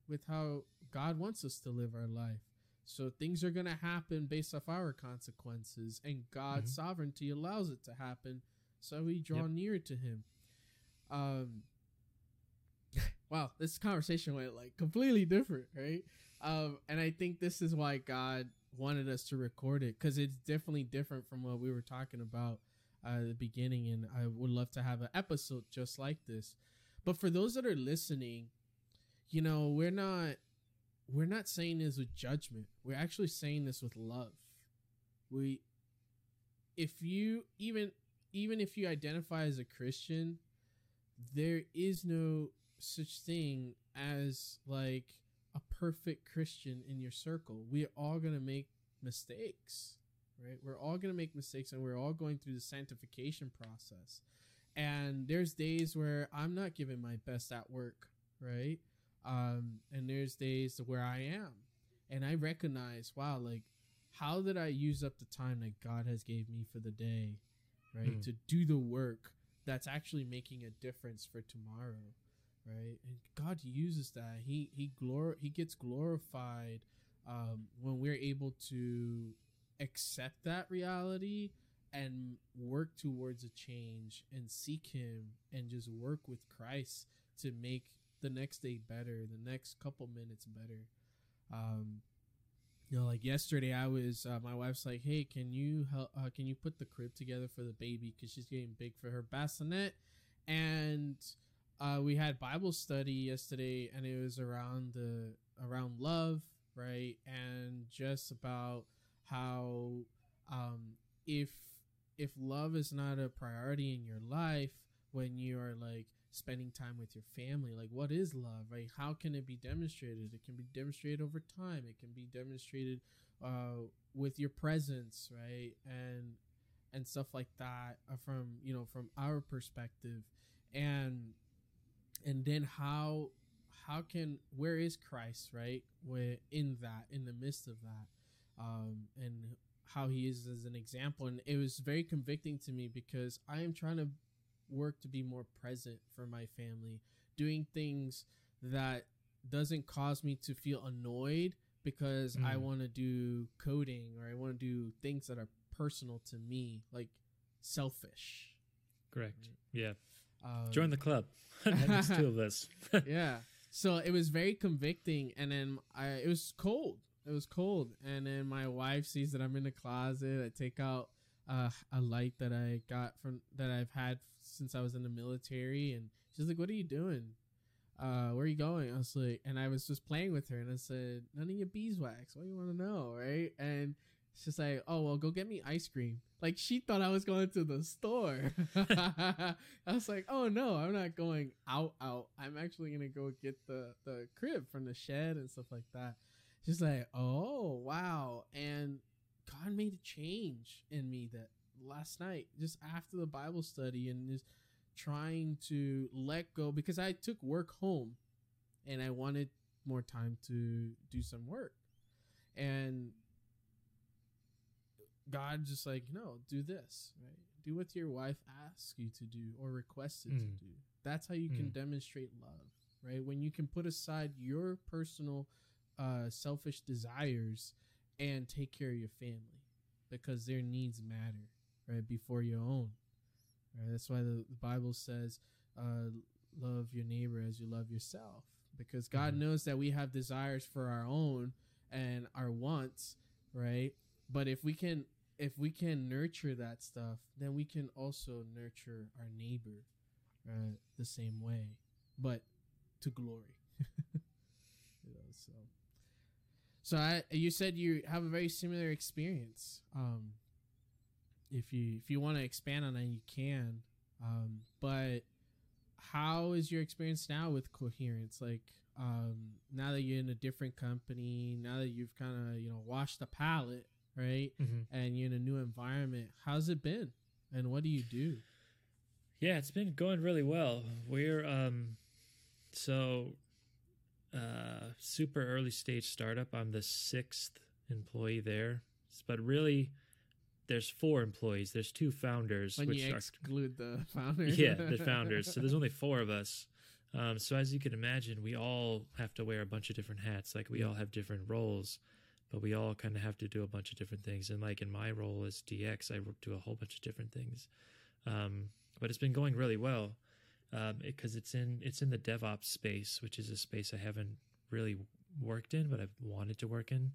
with how God wants us to live our life. So things are going to happen based off our consequences, and God's Mhm. sovereignty allows it to happen. So we draw Yep. near to Him. Um, wow, this conversation went like completely different, right? Um, and I think this is why God wanted us to record it because it's definitely different from what we were talking about uh, at the beginning. And I would love to have an episode just like this. But for those that are listening, you know, we're not we're not saying this with judgment. We're actually saying this with love. We if you even even if you identify as a Christian, there is no such thing as like a perfect Christian in your circle. We're all going to make mistakes, right? We're all going to make mistakes and we're all going through the sanctification process. And there's days where I'm not giving my best at work, right? Um, and there's days where I am. And I recognize, wow, like how did I use up the time that God has gave me for the day, right? Hmm. To do the work that's actually making a difference for tomorrow, right? And God uses that. He he glor he gets glorified um, when we're able to accept that reality and work towards a change and seek Him and just work with Christ to make the next day better, the next couple minutes better. Um, you know, like yesterday, I was uh, my wife's like, "Hey, can you help? Uh, can you put the crib together for the baby because she's getting big for her bassinet?" And uh, we had Bible study yesterday, and it was around the around love, right? And just about how um, if if love is not a priority in your life when you are like spending time with your family like what is love right? How can it be demonstrated? It can be demonstrated over time. It can be demonstrated uh, with your presence right? And and stuff like that uh, from you know from our perspective. And and then how how can where is christ right? Where in that in the midst of that um and how he is as an example and it was very convicting to me because i am trying to work to be more present for my family doing things that doesn't cause me to feel annoyed because i Mm. want to do coding or i want to do things that are personal to me like selfish Correct. Yeah. um, Join the club. There's two of us. yeah. So it was very convicting, and then I it was cold. It was cold, and then my wife sees that I'm in the closet. I take out uh, a light that I got from that I've had since I was in the military, and she's like, "What are you doing?" uh, where are you going? I was like, and I was just playing with her, and I said, none of your beeswax. What do you want to know, right? And she's like, oh well, go get me ice cream. Like she thought I was going to the store. I was like, oh no, I'm not going out. Out. I'm actually gonna go get the the crib from the shed and stuff like that. She's like, oh wow, and God made a change in me that last night, just after the Bible study, and just trying to let go because I took work home and I wanted more time to do some work. And God just like, no, do this, right? Do what your wife asks you to do or requested mm. to do. That's how you mm. can demonstrate love, right? When you can put aside your personal uh selfish desires and take care of your family because their needs matter, right? Before your own. Right? That's why the, the Bible says, uh, love your neighbor as you love yourself. Because God mm-hmm. knows that we have desires for our own and our wants, right? But if we can if we can nurture that stuff, then we can also nurture our neighbor uh, the same way, but to glory. you know, so, so I you said you have a very similar experience. Um, if you if you want to expand on that, you can. Um, but how is your experience now with coherence? Like um, now that you're in a different company, now that you've kind of you know washed the palette, right, mm-hmm. and you're in a new environment, how's it been? And what do you do? Yeah, it's been going really well. We're um, so uh, super early stage startup. I'm the sixth employee there, but really there's four employees. There's two founders. When you exclude are, the founders. yeah, the founders. So there's only four of us. Um, so as you can imagine, we all have to wear a bunch of different hats. Like we all have different roles, but we all kind of have to do a bunch of different things. And like in my role as DX, I do a whole bunch of different things. Um, but it's been going really well because um, it, it's in it's in the DevOps space, which is a space I haven't really worked in, but I've wanted to work in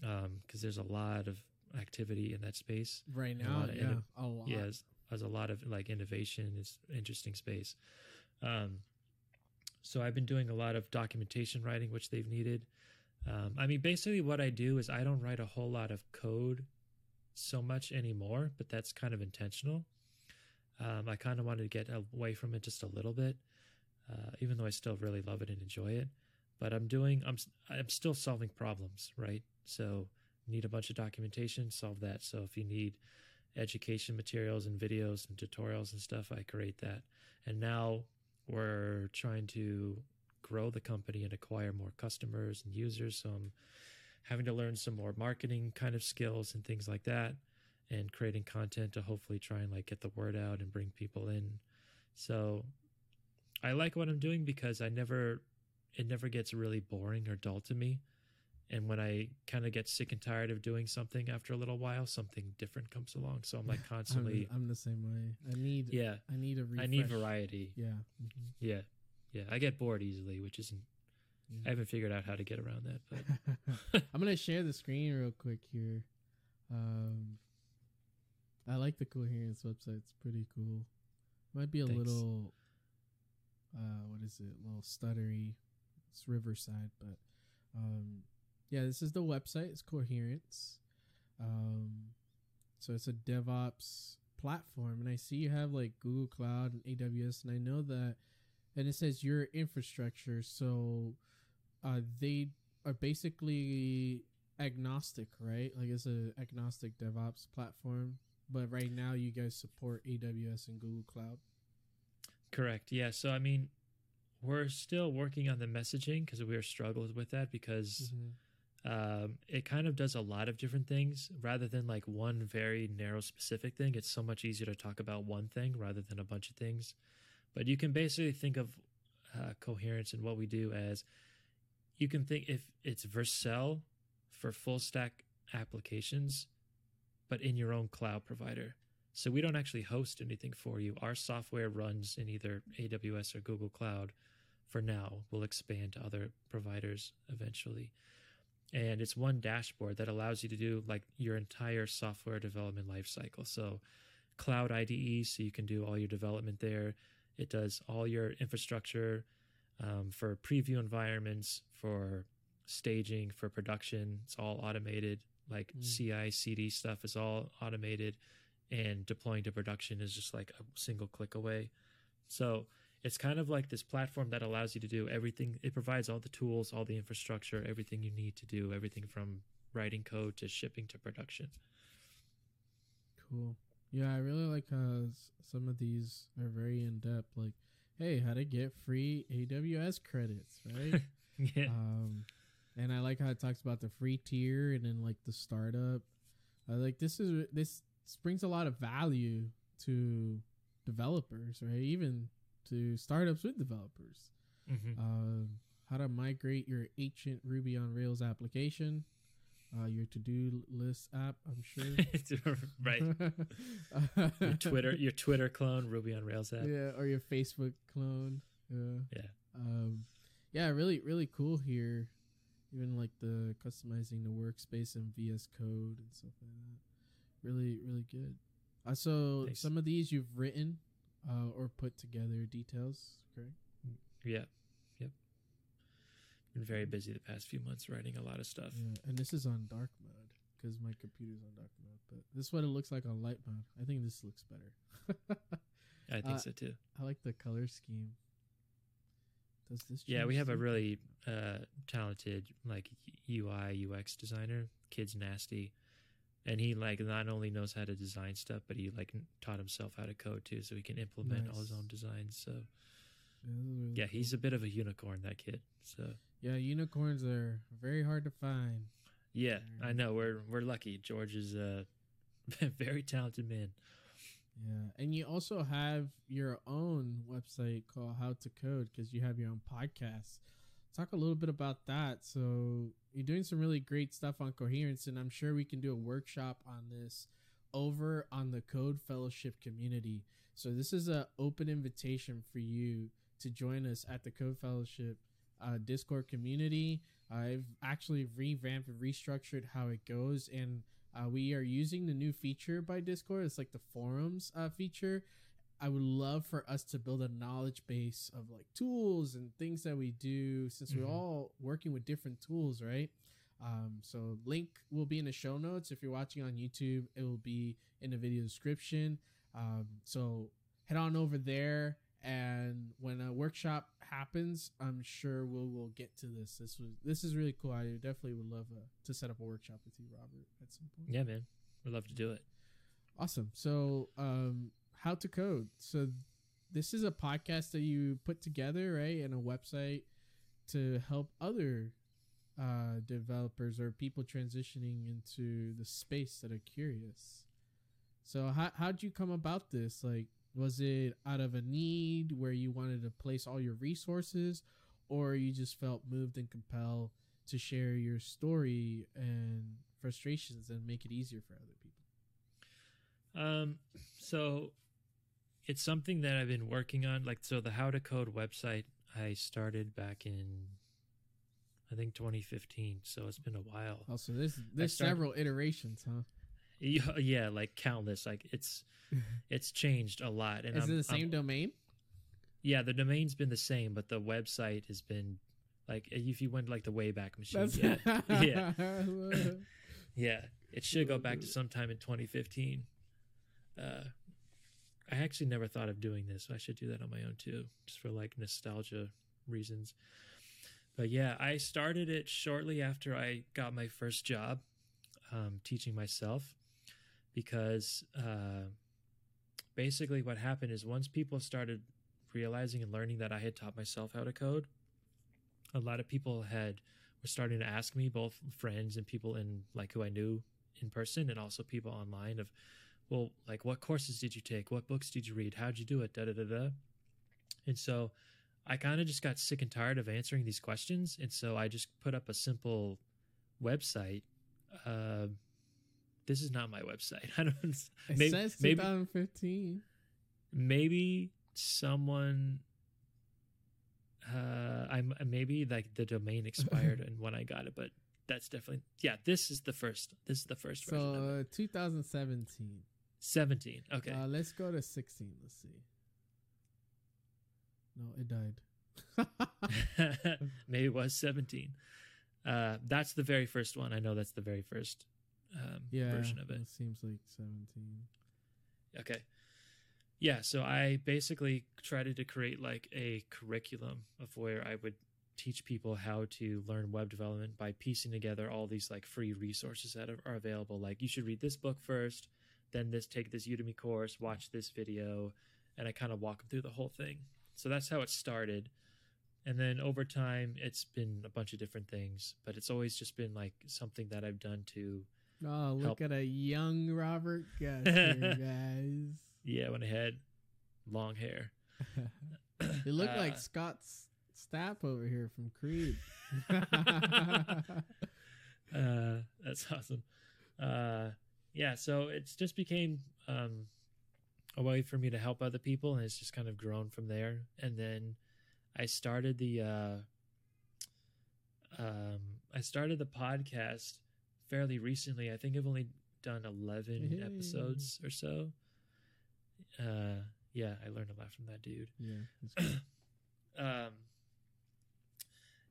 because um, there's a lot of activity in that space right now. A yeah, a lot. Yeah, there's, a lot of like innovation. It's interesting space. Um, so I've been doing a lot of documentation writing, which they've needed. Um, I mean, basically, what I do is I don't write a whole lot of code so much anymore, but that's kind of intentional. Um, I kind of wanted to get away from it just a little bit, uh, even though I still really love it and enjoy it. But I'm doing, I'm, I'm still solving problems, right? So need a bunch of documentation, solve that. So if you need education materials and videos and tutorials and stuff, I create that. And now we're trying to grow the company and acquire more customers and users. So I'm having to learn some more marketing kind of skills and things like that and creating content to hopefully try and like get the word out and bring people in. So I like what I'm doing because I never it never gets really boring or dull to me. And when I kind of get sick and tired of doing something after a little while, something different comes along. So I'm like constantly. I'm, I'm the same way. I need. Yeah. I need a. Refresh. I need variety. Yeah. Mm-hmm. Yeah. Yeah. I get bored easily, which isn't. Yeah. I haven't figured out how to get around that, but I'm gonna share the screen real quick here. Um, I like the coherence website. It's pretty cool. Might be a Thanks. little. Uh, what is it? A little stuttery. It's Riverside, but um, yeah, this is the website. It's Coherence. Um, so it's a DevOps platform, and I see you have like Google Cloud and AWS, and I know that, and it says your infrastructure. So, uh, they are basically agnostic, right? Like it's an agnostic DevOps platform. But right now, you guys support AWS and Google Cloud. Correct. Yeah. So I mean, we're still working on the messaging because we are struggled with that because. Mm-hmm um, it kind of does a lot of different things rather than like one very narrow specific thing. It's so much easier to talk about one thing rather than a bunch of things. But you can basically think of uh, coherence and what we do as you can think if it's Vercel for full stack applications, but in your own cloud provider. So we don't actually host anything for you. Our software runs in either AWS or Google Cloud for now. We'll expand to other providers eventually and it's one dashboard that allows you to do like your entire software development lifecycle. So, cloud IDE, so you can do all your development there. It does all your infrastructure um, for preview environments, for staging, for production. It's all automated. Like Mm. CI, CD stuff is all automated, and deploying to production is just like a single click away. So it's kind of like this platform that allows you to do everything. It provides all the tools, all the infrastructure, everything you need to do everything from writing code to shipping to production. Cool. Yeah, I really like how some of these are very in depth. Like, hey, how to get free AWS credits, right? yeah. um, and I like how it talks about the free tier and then like the startup. I like this is this brings a lot of value to developers, right? Even to startups with developers. Mhm. Um, how to migrate your ancient Ruby on Rails application, uh, your to do list app. I'm sure. right. Your Twitter, your Twitter clone, Ruby on Rails app. yeah, or your Facebook clone. Yeah. Yeah. Um, yeah, really, really cool here. Even like the customizing the workspace in VS Code and stuff like that. Really, really good. Uh, so Nice. some of these you've written uh, or put together details, correct? Yeah. Yep. Been very busy the past few months writing a lot of stuff. Yeah, and this is on dark mode because my computer's on dark mode. But this is what it looks like on light mode. I think this looks better. I think Uh, so too. I like the color scheme. Does this? Yeah, we have a really uh, talented like UI UX designer. Kid's nasty, and he like not only knows how to design stuff, but he like taught himself how to code too, so he can implement all his own designs. So Yeah, really yeah, cool. he's a bit of a unicorn. That kid. So Yeah, unicorns are very hard to find. yeah, I know we're we're lucky. George is a very talented man. Yeah, and you also have your own website called How to Code because you have your own podcast. Talk a little bit about that. So you're doing some really great stuff on coherence, and I'm sure we can do a workshop on this over on the Code Fellowship community. So this is an open invitation for you to join us at the Code Fellowship uh, Discord community. I've actually revamped and restructured how it goes, and uh, we are using the new feature by Discord. It's like the forums uh, feature. I would love for us to build a knowledge base of like tools and things that we do since we're Mhm. all working with different tools, right? Um, so link will be in the show notes. If you're watching on YouTube, it will be in the video description. Um, so head on over there, and when a workshop happens, I'm sure we'll we'll get to this. This was this is really cool. I definitely would love uh, to set up a workshop with you, Robert, at some point. Yeah, man, we'd love to do it. Awesome. So, um, how to code. So, this is a podcast that you put together, right, and a website to help other uh, developers or people transitioning into the space that are curious. So, how how'd you come about this? Like, was it out of a need where you wanted to place all your resources, or you just felt moved and compelled to share your story and frustrations and make it easier for other people? Um, so it's something that I've been working on. Like, so the How to Code website I started back in, I think 2015. So it's been a while. Also, there's there's started- several iterations, huh? Yeah, yeah, like countless. Like it's it's changed a lot. And Is I'm, it the same I'm- domain? yeah, the domain's been the same, but the website has been like if you went like the Wayback Machine. yeah, yeah, yeah. It should go back to sometime in 2015. Uh, I actually never thought of doing this. I should do that on my own too, just for like nostalgia reasons. But yeah, I started it shortly after I got my first job um, teaching myself because uh, basically what happened is once people started realizing and learning that I had taught myself how to code, a lot of people had were starting to ask me, both friends and people in like who I knew in person and also people online of well like what courses did you take? What books did you read? How'd you do it? Da da da da. And so i kind of just got sick and tired of answering these questions. And so i just put up a simple website uh, this is not my website i don't It Maybe- says maybe- 2015. maybe someone uh i'm maybe like the domain expired and when i got it but that's definitely yeah this is the first this is the first version of it. So, uh, 2017. 17 okay Uh, let's go to 16. Let's see. No, it died. Maybe it was 17. Uh, that's the very first one. I know that's the very first um, yeah, version of it. seems like 17. Okay. Yeah, so I basically tried to create like a curriculum of where I would teach people how to learn web development by piecing together all these like free resources that are, are available. Like you should read this book first, then this take this Udemy course, watch this video, and I kind of walk them through the whole thing. So that's how it started. And then over time, it's been a bunch of different things, but it's always just been like something that I've done to Oh, look Help. at a young Robert Guss here, guys. yeah, when I had long hair. You look like Uh, Scott S- Stapp over here from Creed. Uh, that's awesome. Uh, yeah, so it's just became um, a way for me to help other people, and it's just kind of grown from there. And then I started the uh, um, I started the podcast fairly recently. I think I've only done eleven Hey. episodes or so. Uh, yeah, I learned a lot from that dude yeah, um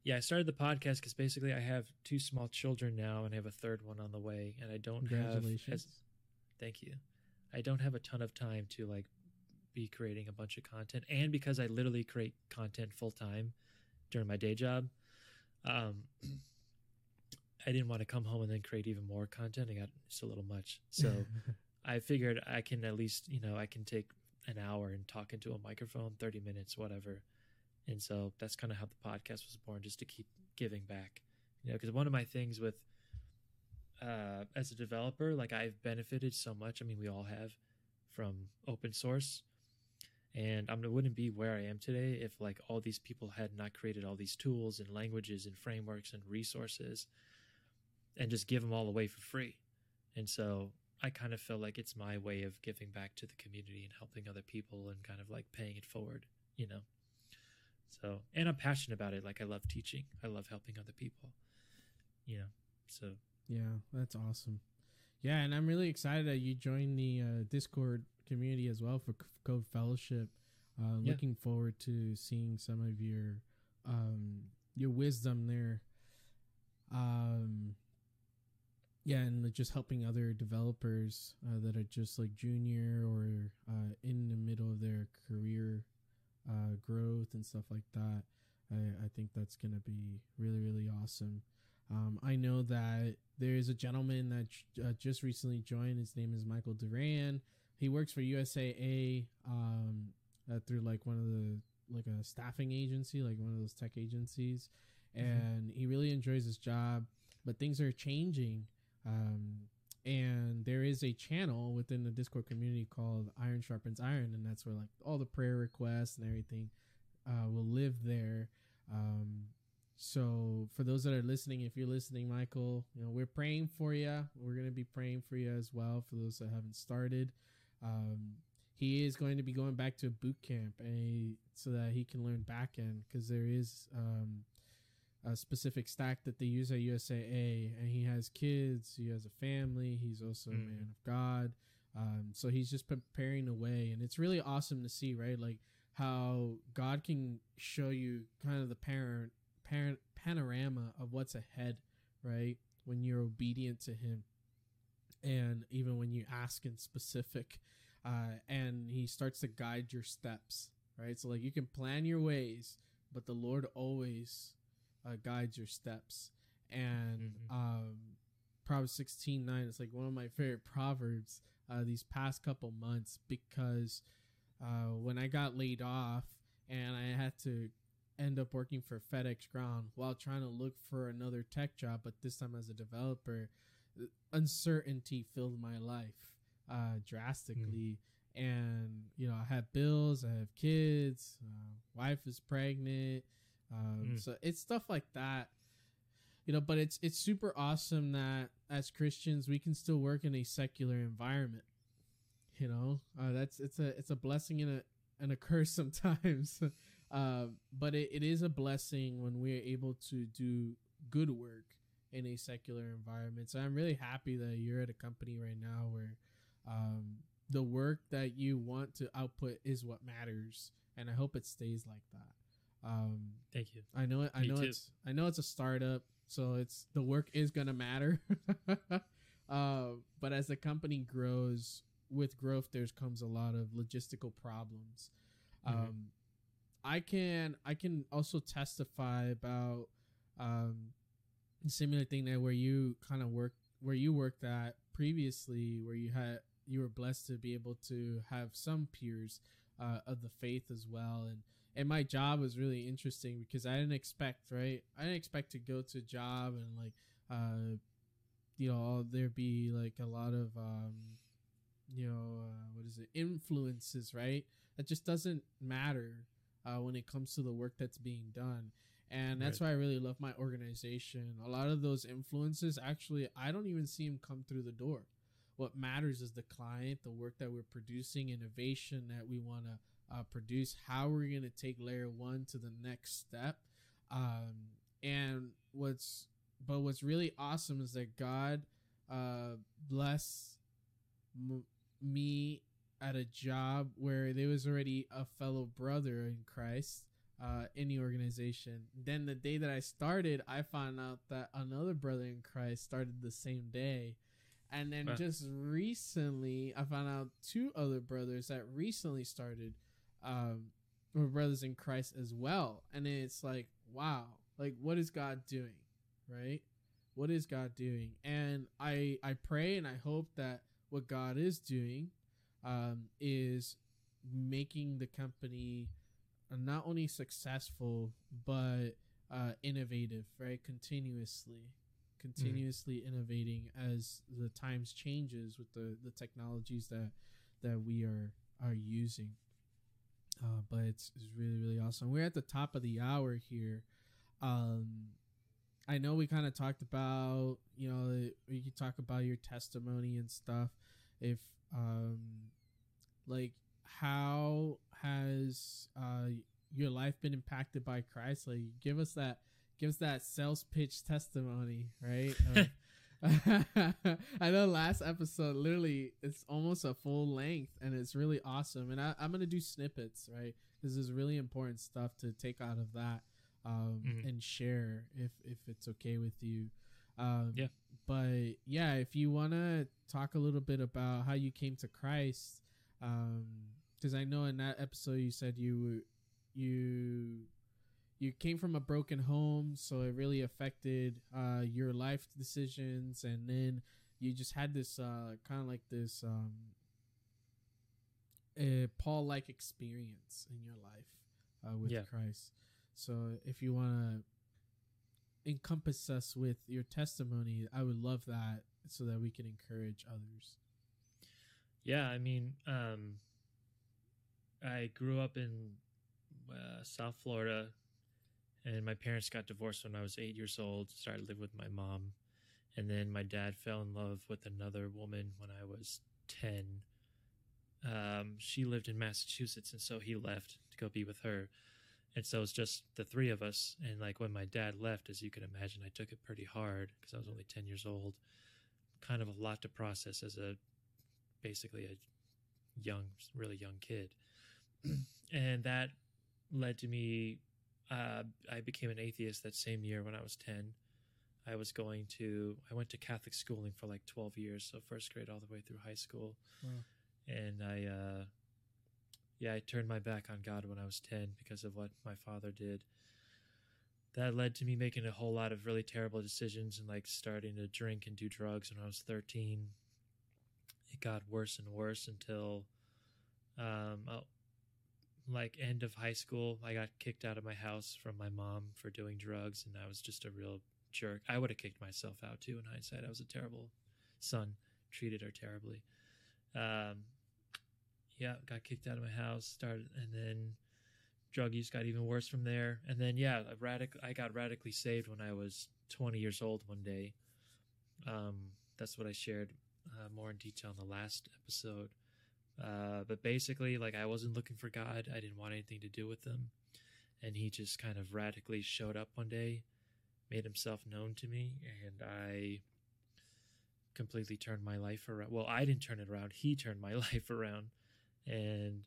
yeah i started the podcast because basically i have two small children now and i have a third one on the way and i don't have as, thank you i don't have a ton of time to like be creating a bunch of content and because i literally create content full time during my day job um i didn't want to come home and then create even more content i got just a little much so I figured I can at least, you know, I can take an hour and talk into a microphone, 30 minutes, whatever. And so that's kind of how the podcast was born, just to keep giving back. You know, because one of my things with, uh, as a developer, like I've benefited so much. I mean, we all have from open source. And I wouldn't be where I am today if like all these people had not created all these tools and languages and frameworks and resources and just give them all away for free. And so I kind of feel like it's my way of giving back to the community and helping other people and kind of like paying it forward, you know. So, and I'm passionate about it. Like I love teaching. I love helping other people. You know. So, yeah, that's awesome. Yeah, and I'm really excited that you joined the uh, Discord community as well for C- Code Fellowship. Uh, Yeah. Looking forward to seeing some of your um, your wisdom there. Um, yeah, and just helping other developers uh, that are just like junior or uh, in the middle of their career uh, growth and stuff like that. I, I think that's gonna be really really awesome. Um, I know that there is a gentleman that j- uh, just recently joined. His name is Michael Duran. He works for USAA um, uh, through like one of the like a staffing agency, like one of those tech agencies, Mhm. and he really enjoys his job. But things are changing, um, and there is a channel within the Discord community called Iron Sharpens Iron, and that's where like all the prayer requests and everything uh, will live there. Um, so for those that are listening, if you're listening, Michael, you know we're praying for you. We're gonna be praying for you as well. For those that haven't started, um, he is going to be going back to a boot camp, and he, so that he can learn back end because there is um, a specific stack that they use at USAA, and he has kids. He has a family. He's also a Mm. man of God. Um, so he's just preparing the way, and it's really awesome to see, right? Like how God can show you kind of the parent parent panorama of what's ahead, right? When you're obedient to Him, and even when you ask in specific, uh, and He starts to guide your steps, right? So like you can plan your ways, but the Lord always uh, guides your steps. And Mhm. um, Proverbs sixteen nine is like one of my favorite proverbs uh, these past couple months because uh, when I got laid off and I had to end up working for FedEx Ground while trying to look for another tech job, but this time as a developer, uncertainty filled my life uh, drastically. And you know, I have bills, I have kids, uh, wife is pregnant, um, Mm. so it's stuff like that. You know, but it's it's super awesome that as Christians we can still work in a secular environment. You know, uh, that's it's a it's a blessing and a and a curse sometimes. uh, but it, it is a blessing when we are able to do good work in a secular environment. So I'm really happy that you're at a company right now where um, the work that you want to output is what matters, and I hope it stays like that. Um, Thank you. I know it. I Me know too. it's. I know it's a startup, so it's the work is gonna matter. uh, but as the company grows, with growth, there comes a lot of logistical problems. Mhm. Um, I can I can also testify about um, a similar thing that where you kind of work where you worked at previously, where you had you were blessed to be able to have some peers uh, of the faith as well, and and my job was really interesting because I didn't expect right. I didn't expect to go to a job and like uh, you know there'd be like a lot of um, you know uh, what is it? Influences right? That just doesn't matter uh, when it comes to the work that's being done. And that's Right. why i really love my organization. A lot of those influences actually i don't even see them come through the door. What matters is the client the work that we're producing innovation that we want to uh, produce how we're going to take layer one to the next step um, and what's but what's really awesome is that god uh, bless m- me at a job where there was already a fellow brother in Christ uh, in the organization. Then the day that I started, I found out that another brother in Christ started the same day. And then just recently, I found out two other brothers that recently started um, were brothers in Christ as well. And it's like, wow, like what is God doing, right? What is God doing? And I I pray and I hope that what God is doing um, is making the company uh, not only successful but uh, innovative, right? Continuously, continuously innovating as the times changes with the the technologies that that we are are using. Uh, but it's, it's really really awesome. We're at the top of the hour here. Um, I know we kind of talked about you know we could talk about your testimony and stuff. If um, like how has uh your life been impacted by Christ? Like give us that give us that sales pitch testimony, right? I know last episode literally it's almost a full length and it's really awesome. And I, I'm gonna do snippets, right? This is really important stuff to take out of that um, Mhm. and share if if it's okay with you. Um, Yeah. But yeah, if you wanna talk a little bit about how you came to Christ, because I know in that episode you said you you you came from a broken home, so it really affected uh, your life decisions, and then you just had this uh, kind of like this um, Paul like experience in your life uh, with Yeah. Christ. So if you want to encompass us with your testimony, I would love that so that we can encourage others. Yeah, I mean, um, I grew up in uh, South Florida, and my parents got divorced when I was eight years old. Started living with my mom, and then my dad fell in love with another woman when I was ten. Um, she lived in Massachusetts, and so he left to go be with her. And so it's just the three of us. And like when my dad left, as you can imagine, I took it pretty hard because I was only ten years old. Kind of a lot to process as a basically a young, really young kid. and that led to me. Uh, I became an atheist that same year when I was 10. I was going to, I went to Catholic schooling for like 12 years, so first grade all the way through high school. Wow. And I, uh, yeah, I turned my back on God when I was 10 because of what my father did. That led to me making a whole lot of really terrible decisions and like starting to drink and do drugs when I was 13 it got worse and worse until um oh, like end of high school i got kicked out of my house from my mom for doing drugs and i was just a real jerk. I would have kicked myself out too in hindsight. I was a terrible son. Treated her terribly. Um yeah got kicked out of my house started and then drug use got even worse from there. And then yeah radic- i got radically saved when i was 20 years old one day. Um that's what i shared uh, more in detail in the last episode. Uh, but basically, like I wasn't looking for God. I didn't want anything to do with him, and he just kind of radically showed up one day, made himself known to me, and I completely turned my life around. Well, I didn't turn it around. He turned my life around, and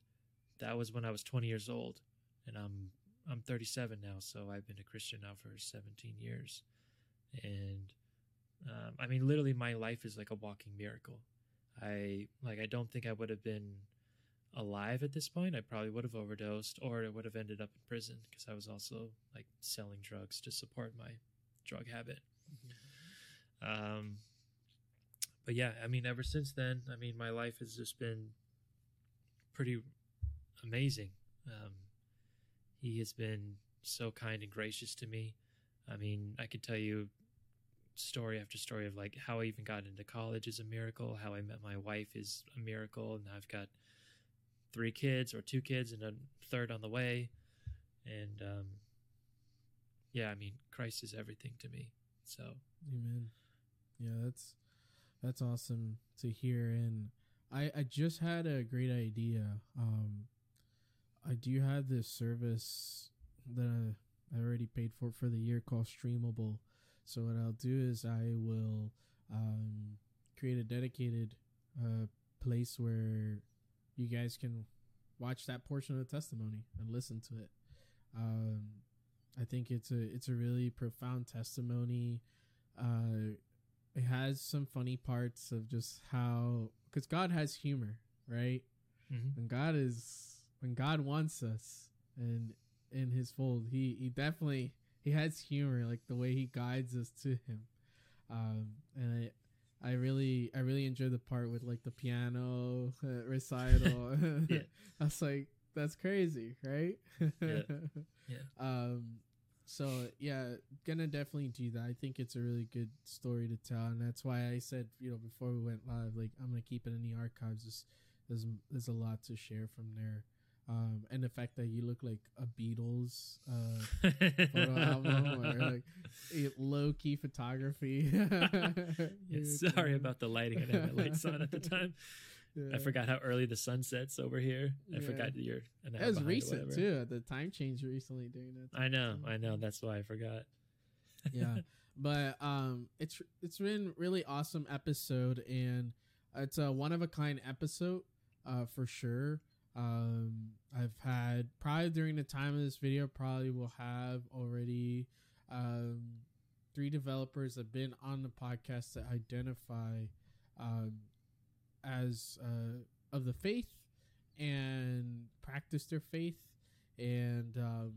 that was when I was 20 years old, and I'm I'm 37 now, so I've been a Christian now for 17 years, and um, I mean, literally, my life is like a walking miracle. I like, I don't think I would have been alive at this point. I probably would have overdosed, or I would have ended up in prison because I was also like selling drugs to support my drug habit. Um, but yeah, I mean, ever since then, I mean, my life has just been pretty amazing. Um, he has been so kind and gracious to me. I mean, I could tell you story after story of like how I even got into college is a miracle. How I met my wife is a miracle, and I've got three kids or two kids and a third on the way. And um, yeah, I mean, Christ is everything to me. So, Amen. Yeah, that's that's awesome to hear, and I I just had a great idea. Um, I do have this service that I already paid for for the year called Streamable. So what I'll do is I will um, create a dedicated uh, place where you guys can watch that portion of the testimony and listen to it. Um, I think it's a it's a really profound testimony. Uh, it has some funny parts of just how because God has humor, right? mhm. And God is when God wants us and in His fold, He He definitely He has humor, like the way He guides us to Him. Um, and I I really I really enjoy the part with like the piano uh, recital. Yeah. I was like, that's crazy, right? Yeah. Yeah. Um, so yeah, gonna definitely do that. I think it's a really good story to tell, and that's why I said, you know, before we went live, like I'm gonna keep it in the archives. Just there's there's a lot to share from there. Um, and the fact that you look like a Beatles uh, album or like low key photography. Yeah, sorry about the lighting. I didn't have lights on at the time. Yeah. I forgot how early the sun sets over here. I Yeah. forgot that you're an hour was recent too. The time change recently during that. I know, time. I know. That's why I forgot. yeah but um it's it's been really awesome episode and it's a one of a kind episode uh for sure um i've had probably during the time of this video probably will have already um three developers have been on the podcast that identify um as uh of the faith and practice their faith. And um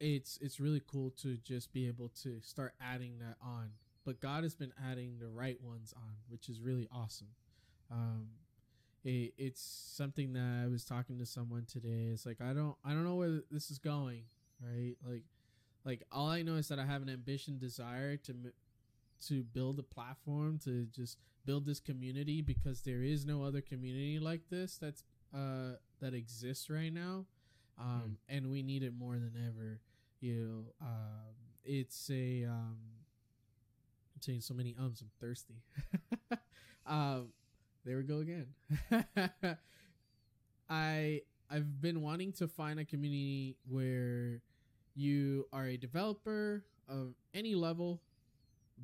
it's it's really cool to just be able to start adding that on. But god has been adding the right ones on which is really awesome. Um it, it's something that i was talking to someone today. It's like i don't i don't know where this is going right? Like like all i know is that i have an ambition desire to to build a platform to just build this community because there is no other community like this that's uh that exists right now. Um and we need it more than ever you know um it's a um i'm saying so many ums i'm thirsty. Um there we go again. I i've been wanting to find a community where you are a developer of any level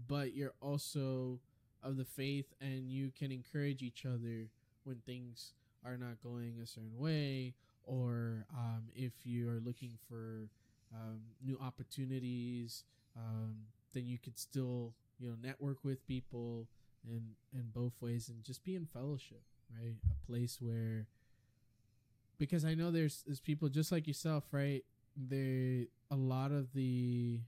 but you're also of the faith and you can encourage each other when things are not going a certain way or um, if you are looking for um, new opportunities um, then you could still you know network with people in in both ways and just be in fellowship right? A place where because i know there's there's people just like yourself right? There a lot of the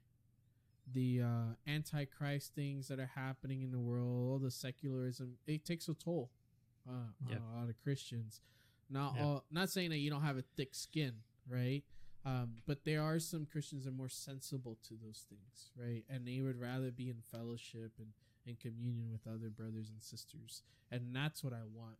the uh antichrist things that are happening in the world all the secularism it takes a toll uh, Yeah. on a lot of christians. Not Yeah. all not saying that you don't have a thick skin right? Um, but there are some christians that are more sensible to those things right? And they would rather be in fellowship and in communion with other brothers and sisters. And that's what i want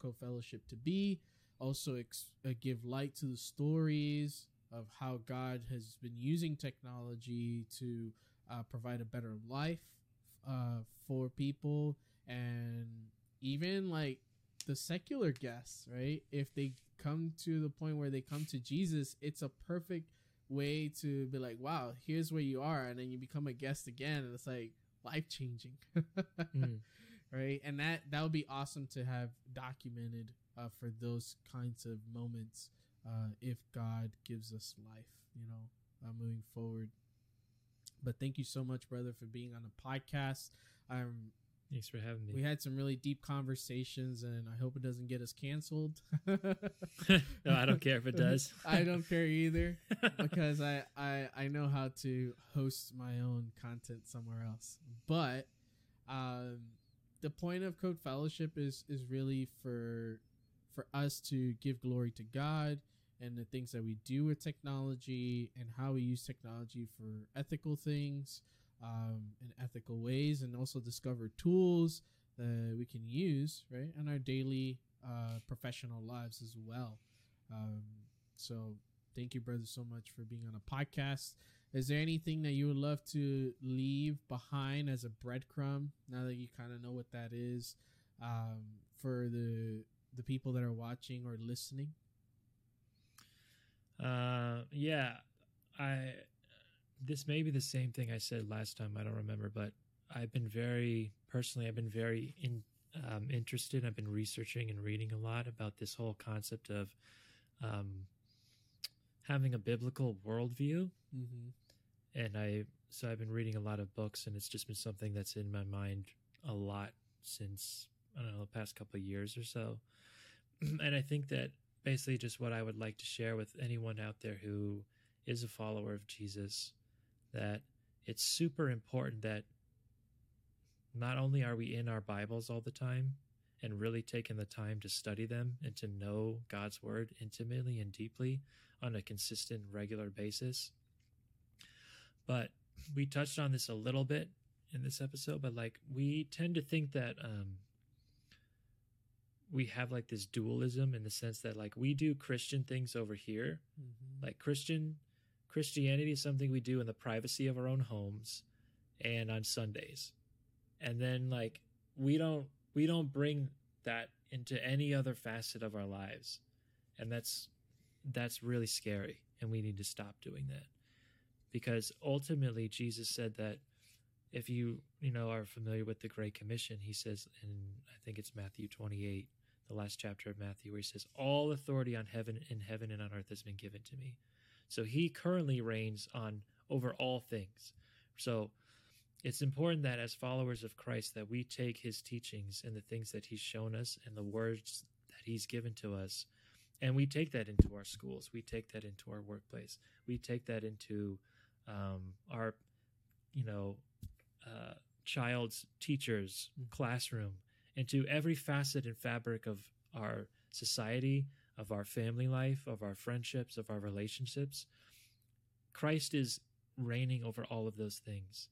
Code Fellowship to be. Also ex- uh, give light to the stories of how god has been using technology to uh, provide a better life uh, for people. And even like the secular guests right? If they come to the point where they come to jesus it's a perfect way to be like wow here's where you are. And then you become a guest again and it's like life changing Mm. right and that that would be awesome to have documented uh, for those kinds of moments uh, if God gives us life, you know, uh, moving forward. But thank you so much, brother, for being on the podcast. Um, Thanks for having me. we had some really deep conversations, and I hope it doesn't get us canceled. no, I don't care if it does. I don't care either because I, I I know how to host my own content somewhere else. But um, the point of Code Fellowship is is really for for us to give glory to God and the things that we do with technology and how we use technology for ethical things um, in ethical ways and also discover tools that we can use right in our daily uh, professional lives as well. Um, so thank you, brother, so much for being on a podcast. Is there anything that you would love to leave behind as a breadcrumb now that you kind of know what that is um, for the the people that are watching or listening? Uh, yeah, I. This may be the same thing I said last time. I don't remember, but I've been very personally. I've been very in, um, interested. I've been researching and reading a lot about this whole concept of um, having a biblical worldview, Mm-hmm. and I. So I've been reading a lot of books, and it's just been something that's in my mind a lot since I don't know the past couple of years or so. and I think that basically just what I would like to share with anyone out there who is a follower of Jesus that it's super important that not only are we in our Bibles all the time and really taking the time to study them and to know God's word intimately and deeply on a consistent regular basis but we touched on this a little bit in this episode but like we tend to think that um we have like this dualism in the sense that like we do Christian things over here. Mm-hmm. Like Christian Christianity is something we do in the privacy of our own homes and on Sundays. And then like we don't we don't bring that into any other facet of our lives. And that's that's really scary and we need to stop doing that. Because ultimately Jesus said that if you you know are familiar with the great commission he says in i think it's matthew 28 the last chapter of matthew where he says all authority on heaven in heaven and on earth has been given to me so he currently reigns on over all things. So it's important that as followers of christ that we take his teachings and the things that he's shown us and the words that he's given to us and we take that into our schools. We take that into our workplace. We take that into um, our you know uh, child's teacher's classroom into every facet and fabric of our society, of our family life, of our friendships, of our relationships. Christ is reigning over all of those things.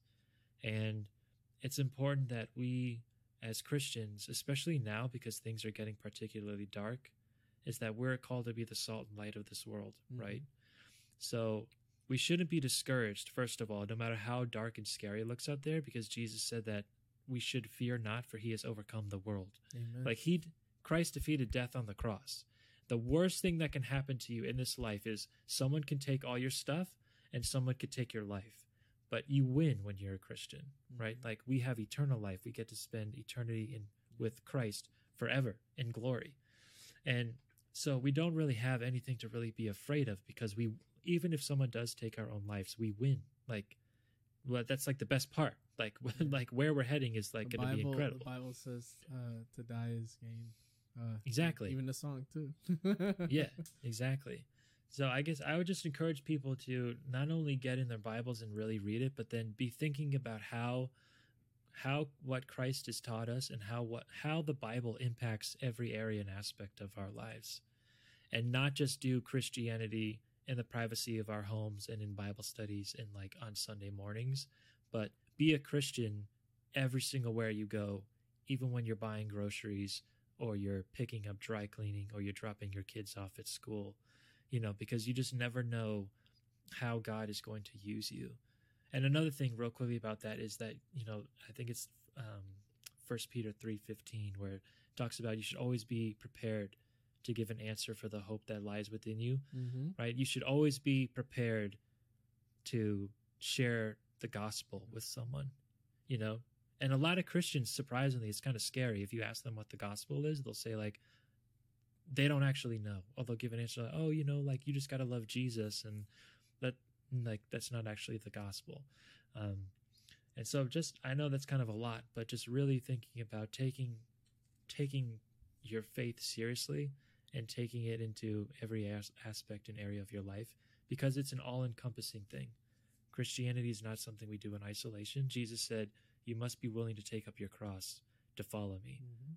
And it's important that we, as Christians, especially now because things are getting particularly dark, is that we're called to be the salt and light of this world, Mhm. right? So we shouldn't be discouraged, first of all, no matter how dark and scary it looks out there, because Jesus said that we should fear not, for he has overcome the world. Amen. Like he, Christ defeated death on the cross. The worst thing that can happen to you in this life is someone can take all your stuff and someone could take your life. But you win when you're a Christian, right? Like we have eternal life. We get to spend eternity in with Christ forever in glory. And so we don't really have anything to really be afraid of because we even if someone does take our own lives, we win. Like well, that's like the best part. Like like where we're heading is like going to be incredible. The Bible says uh, to die is gain. Uh, Exactly. Even the song too. yeah, exactly. So I guess I would just encourage people to not only get in their Bibles and really read it, but then be thinking about how how what Christ has taught us and how what how the Bible impacts every area and aspect of our lives. And not just do Christianity in the privacy of our homes and in Bible studies and like on Sunday mornings, but be a Christian every single where you go, even when you're buying groceries or you're picking up dry cleaning or you're dropping your kids off at school, you know, because you just never know how God is going to use you. And another thing real quickly about that is that, you know, I think it's um First Peter 3:15 where it talks about you should always be prepared to give an answer for the hope that lies within you, mm-hmm. right? You should always be prepared to share the gospel with someone, you know? And a lot of Christians, surprisingly, it's kind of scary. If you ask them what the gospel is, they'll say, like, they don't actually know. Or they'll give an answer like, "Oh, you know, like you just got to love Jesus," and that like that's not actually the gospel. Um, and so, just I know that's kind of a lot, but just really thinking about taking taking your faith seriously and taking it into every as- aspect and area of your life because it's an all-encompassing thing. Christianity is not something we do in isolation. Jesus said, "You must be willing to take up your cross to follow me." Mhm.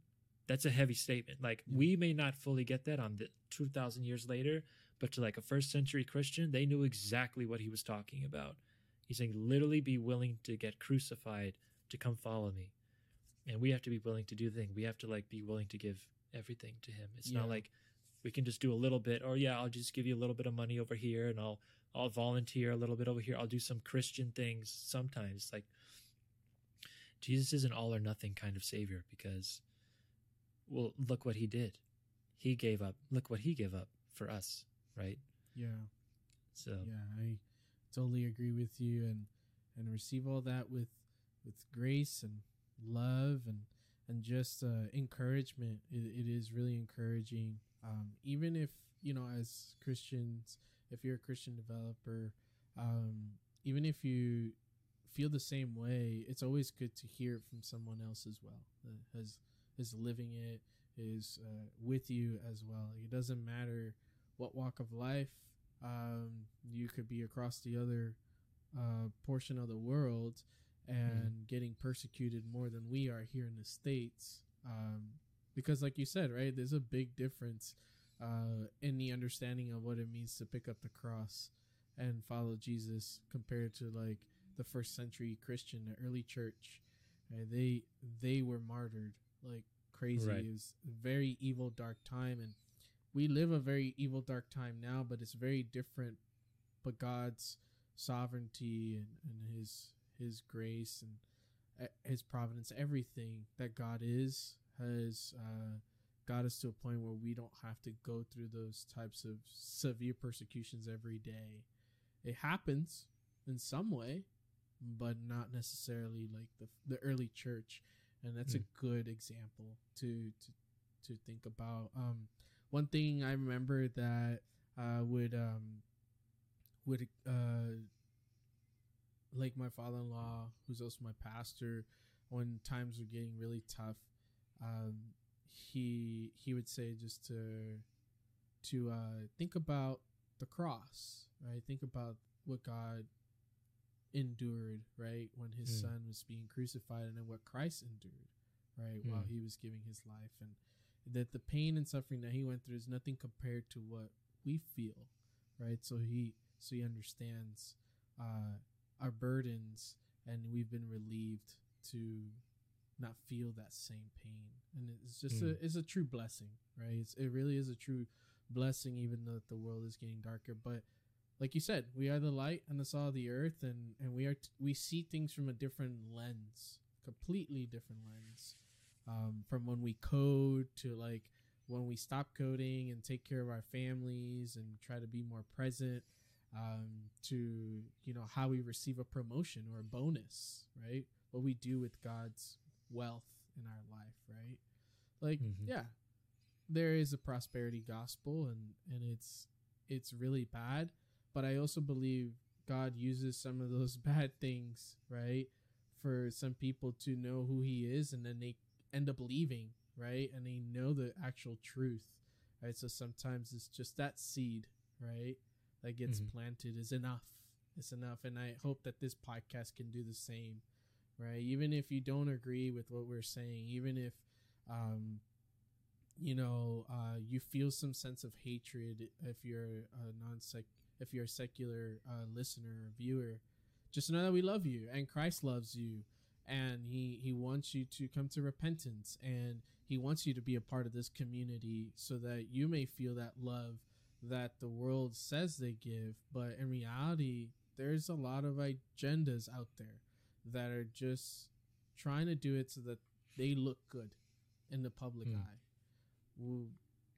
that's a heavy statement. Like Yeah. we may not fully get that on the two thousand years later, but to like a first century Christian, they knew exactly what he was talking about. He's saying literally be willing to get crucified to come follow me. And we have to be willing to do the thing. We have to like be willing to give everything to him. It's Yeah. not like we can just do a little bit or yeah, I'll just give you a little bit of money over here and I'll I'll volunteer a little bit over here. I'll do some Christian things sometimes. Like Jesus is an all or nothing kind of savior because well, look what he did. He gave up. Look what he gave up for us, right? Yeah. So Yeah, I totally agree with you and and receive all that with with grace and love and and just uh, encouragement. It, it is really encouraging. Um, even if you know, as Christians, if you're a Christian developer, um, even if you feel the same way, it's always good to hear it from someone else as well that has is living it, is uh, with you as well. It doesn't matter what walk of life um, you could be across the other uh, portion of the world and getting persecuted more than we are here in the states um, because like you said right there's a big difference uh, in the understanding of what it means to pick up the cross and follow jesus compared to like the first century christian the early church right? they they were martyred like crazy Right. it was a very evil dark time and we live a very evil dark time now but it's very different but god's sovereignty and, and his his grace and uh, his providence everything that god is has uh, got us to a point where we don't have to go through those types of severe persecutions every day it happens in some way but not necessarily like the, the early church and that's Mm. a good example to to to think about um one thing I remember that uh, would um, would uh, like my father-in-law, who's also my pastor, when times were getting really tough, um, he he would say just to to uh, think about the cross, right? Think about what God endured, right, when His Mm. Son was being crucified, and then what Christ endured, right, while Mm. He was giving His life, and that the pain and suffering that he went through is nothing compared to what we feel right so he so he understands uh our burdens and we've been relieved to not feel that same pain and it's just Mm. a it's a true blessing right it's, it really is a true blessing even though the world is getting darker but like you said we are the light and the salt of the earth and and we are t- we see things from a different lens completely different lens. Um, from when we code to like when we stop coding and take care of our families and try to be more present um, to you know how we receive a promotion or a bonus right? What we do with god's wealth in our life right? Like Mhm. yeah there is a prosperity gospel and and it's it's really bad but i also believe god uses some of those bad things right for some people to know who he is and then they end up leaving right and they know the actual truth right? So sometimes it's just that seed right that gets Mhm. planted is enough. It's enough and i hope that this podcast can do the same right? Even if you don't agree with what we're saying even if um you know uh you feel some sense of hatred if you're a non-sec if you're a secular uh, listener or viewer just know that we love you and christ loves you. And he he wants you to come to repentance and he wants you to be a part of this community so that you may feel that love that the world says they give. But in reality there's a lot of agendas out there that are just trying to do it so that they look good in the public Hmm. eye. We,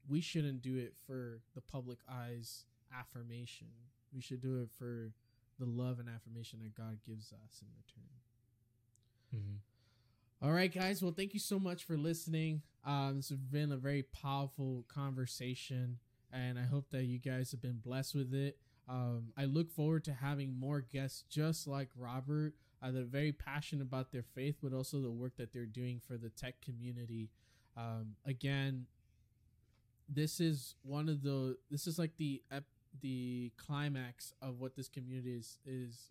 we shouldn't do it for the public eye's affirmation we should do it for the love and affirmation that god gives us in return Mhm. All right, guys. Well, thank you so much for listening. Um, this has been a very powerful conversation, and I hope that you guys have been blessed with it. Um, I look forward to having more guests just like Robert uh, that are very passionate about their faith, but also the work that they're doing for the tech community. Um, again, this is one of the this is like the ep- the climax of what this community is is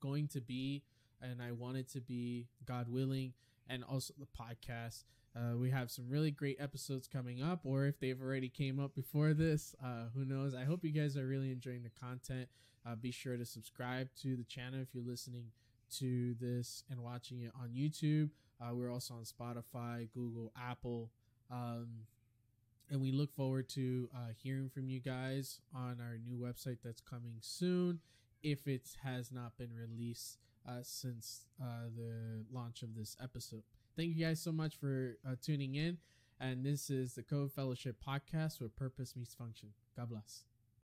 going to be, and I want it to be, God willing, and also the podcast. Uh, we have some really great episodes coming up, or if they've already came up before this, uh, who knows? I hope you guys are really enjoying the content. Uh, be sure to subscribe to the channel if you're listening to this and watching it on YouTube. Uh, we're also on Spotify, Google, Apple, um, and we look forward to uh, hearing from you guys on our new website that's coming soon, if it has not been released uh, since uh, the launch of this episode. Thank you guys so much for uh, tuning in. And this is the Code Fellowship podcast where purpose meets function. God bless.